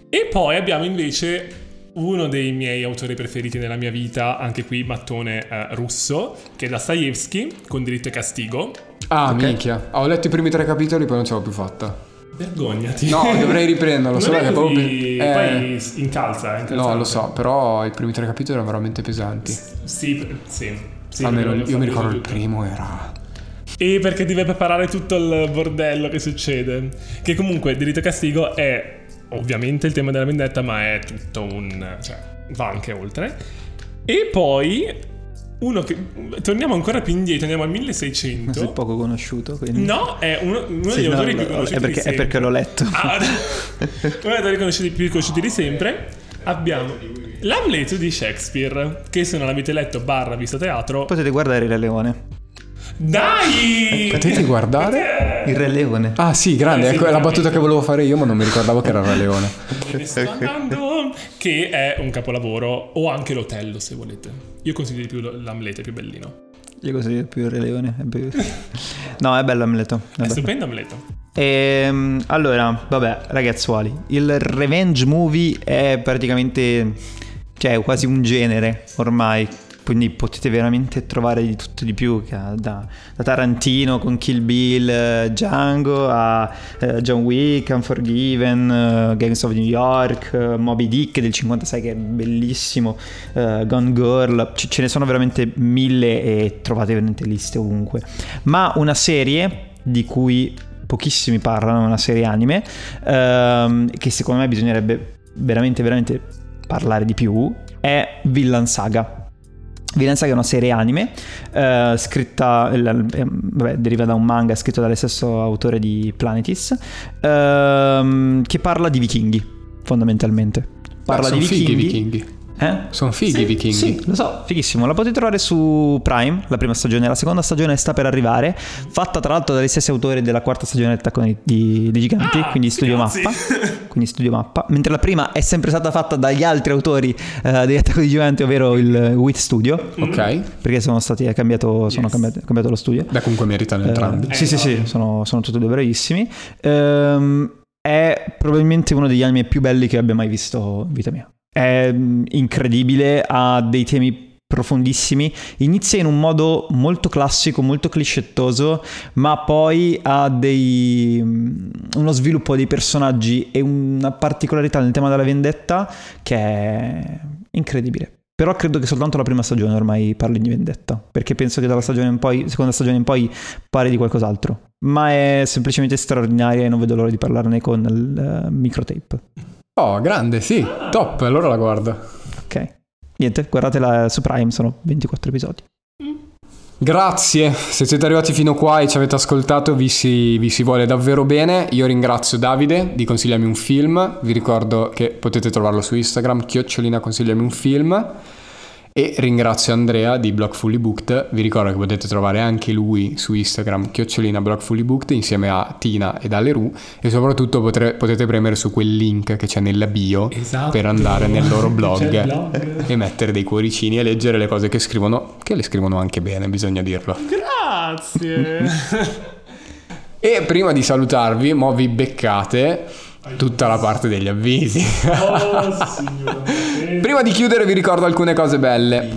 E poi abbiamo invece uno dei miei autori preferiti nella mia vita, anche qui mattone eh, russo, che è Dostoevsky, con diritto e castigo. Ah, minchia. Ho letto i primi tre capitoli, poi non ce l'ho più fatta. Vergognati. No, dovrei riprenderlo. Non solo che proprio eh, Poi incalza, incalzante. No, lo so, però i primi tre capitoli erano veramente pesanti. Sì, sì. sì Almeno io mi ricordo il tutto. primo era... E perché deve preparare tutto il bordello che succede. Che comunque diritto e castigo è ovviamente il tema della vendetta, ma è tutto un... cioè va anche oltre. E poi uno che... Torniamo ancora più indietro, andiamo al Ma sei 1600. poco conosciuto, quindi... No, è uno, uno Sì, degli no, autori più conosciuti è perché, è perché l'ho letto. Ah, uno degli autori più conosciuti di sempre. Abbiamo l'Amleto di Shakespeare, che se non l'avete letto barra visto teatro, Potete guardare Re Leone. Dai! Potete guardare? Il Re Leone. Ah sì, grande, Eh, ecco è la battuta che volevo fare io, ma non mi ricordavo che era il Re Leone. Me ne sto andando. Che è un capolavoro, o anche l'Otello se volete. Io consiglio di più l'Amleto, è più bellino. Io consiglio più il Re Leone. è più- no, è bello Amleto. è È bello. stupendo Amleto. Ehm, allora, vabbè, ragazzuoli, il revenge movie è praticamente, cioè, quasi un genere ormai. Quindi potete veramente trovare di tutto di più, da, da Tarantino con Kill Bill, eh, Django, a eh, John Wick, Unforgiven, eh, Gangs of New York, eh, Moby Dick del 56 che è bellissimo, eh, Gone Girl, C- ce ne sono veramente mille e trovate veramente liste ovunque. Ma una serie di cui pochissimi parlano, una serie anime, ehm, che secondo me bisognerebbe veramente, veramente parlare di più, è Villan Saga. Villan Saga è una serie anime, eh, scritta, eh, vabbè, deriva da un manga scritto dallo stesso autore di Planetis, ehm, che parla di vichinghi, fondamentalmente. Parla sono di vichinghi. vichinghi. Eh? Sono fighi i vichinghi. Sì, lo so, fighissimo. La potete trovare su Prime, la prima stagione. La seconda stagione sta per arrivare, fatta tra l'altro dagli stessi autori della quarta stagione di Attacco di, di- Giganti, Ah, quindi Studio grazie. Mappa. Quindi Studio Mappa. Mentre la prima è sempre stata fatta dagli altri autori eh, di Attacco di Giganti, ovvero il Wit Studio, Ok. perché sono stati, è cambiato, sono Yes. cambiati- è cambiato lo studio. Beh, comunque meritano entrambi. Eh, sì, sì, sì, sono, sono tutti e due bravissimi. Ehm, è probabilmente uno degli anime più belli che abbia mai visto in vita mia. È mm, incredibile, ha dei temi profondissimi. Inizia in un modo molto classico, molto cliscettoso, ma poi ha dei, mm, uno sviluppo dei personaggi e una particolarità nel tema della vendetta che è incredibile. Però credo che soltanto la prima stagione ormai parli di vendetta, perché penso che dalla stagione in poi, seconda stagione in poi parli di qualcos'altro. Ma è semplicemente straordinaria e non vedo l'ora di parlarne con il eh, microtape. Oh, grande, sì. Top, allora la guardo. Ok. Niente, guardatela su Prime, sono 24 episodi. Grazie, se siete arrivati fino qua e ci avete ascoltato vi si, vi si vuole davvero bene. Io ringrazio Davide di consigliarmi un film, vi ricordo che potete trovarlo su Instagram, chiocciolina consigliami un film. E ringrazio Andrea di Blog Fully Booked, vi ricordo che potete trovare anche lui su Instagram, chiocciolina Blog Fully Booked, insieme a Tina ed alle Ru e soprattutto potre- potete premere su quel link che c'è nella bio Esatto. per andare nel loro blog, blog. e mettere dei cuoricini e leggere le cose che scrivono, che le scrivono anche bene, bisogna dirlo. Grazie. E prima di salutarvi, mo vi beccate tutta la parte degli avvisi. oh, signore. Prima di chiudere vi ricordo alcune cose belle.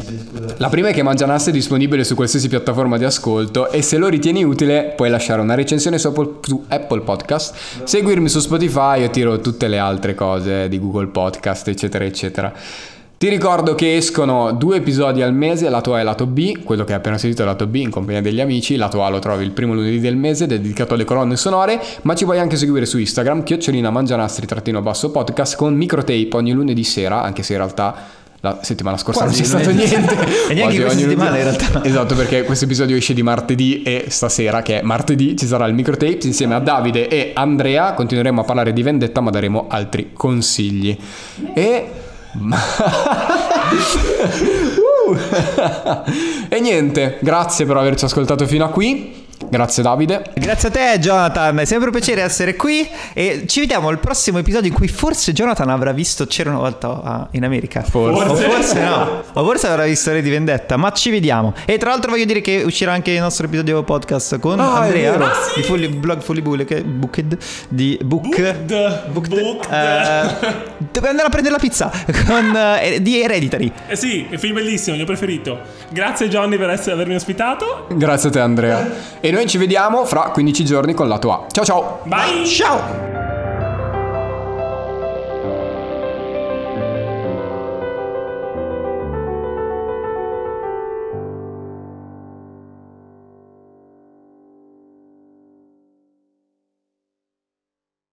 La prima è che Mangianasse è disponibile su qualsiasi piattaforma di ascolto e se lo ritieni utile puoi lasciare una recensione su Apple, Podcast, seguirmi su Spotify o tiro tutte le altre cose di Google Podcast eccetera eccetera. Ti ricordo che escono due episodi al mese, lato A e lato B, quello che hai appena sentito è lato B in compagnia degli amici, lato A lo trovi il primo lunedì del mese dedicato alle colonne sonore, ma ci puoi anche seguire su Instagram, chiocciolina mangianastri trattino basso podcast con microtape ogni lunedì sera, anche se in realtà la settimana scorsa Quasi, non c'è stato lunedì. niente. E neanche Quasi questa settimana, lunedì. in realtà. Esatto, perché questo episodio esce di martedì e stasera, che è martedì, ci sarà il microtape insieme a Davide e Andrea. Continueremo a parlare di vendetta, ma daremo altri consigli. E. Uh. e niente, grazie per averci ascoltato fino a qui. Grazie Davide. Grazie a te Jonathan, è sempre un piacere essere qui e ci vediamo al prossimo episodio in cui forse Jonathan avrà visto C'era una volta ah, in America. Forse. O forse no, o forse avrà visto Re di Vendetta, ma ci vediamo. E tra l'altro voglio dire che uscirà anche il nostro episodio podcast con Ah, Andrea vero. di Fully, blog Fully Booked, Booked di Book Booked. Booked, Booked. eh, dove andare a prendere la pizza con, eh, di Hereditary. Eh sì, è film bellissimo, il mio preferito. Grazie Johnny per essere- avermi ospitato. Grazie a te Andrea. E noi ci vediamo fra 15 giorni con lato A. Ciao ciao! Bye! Ciao!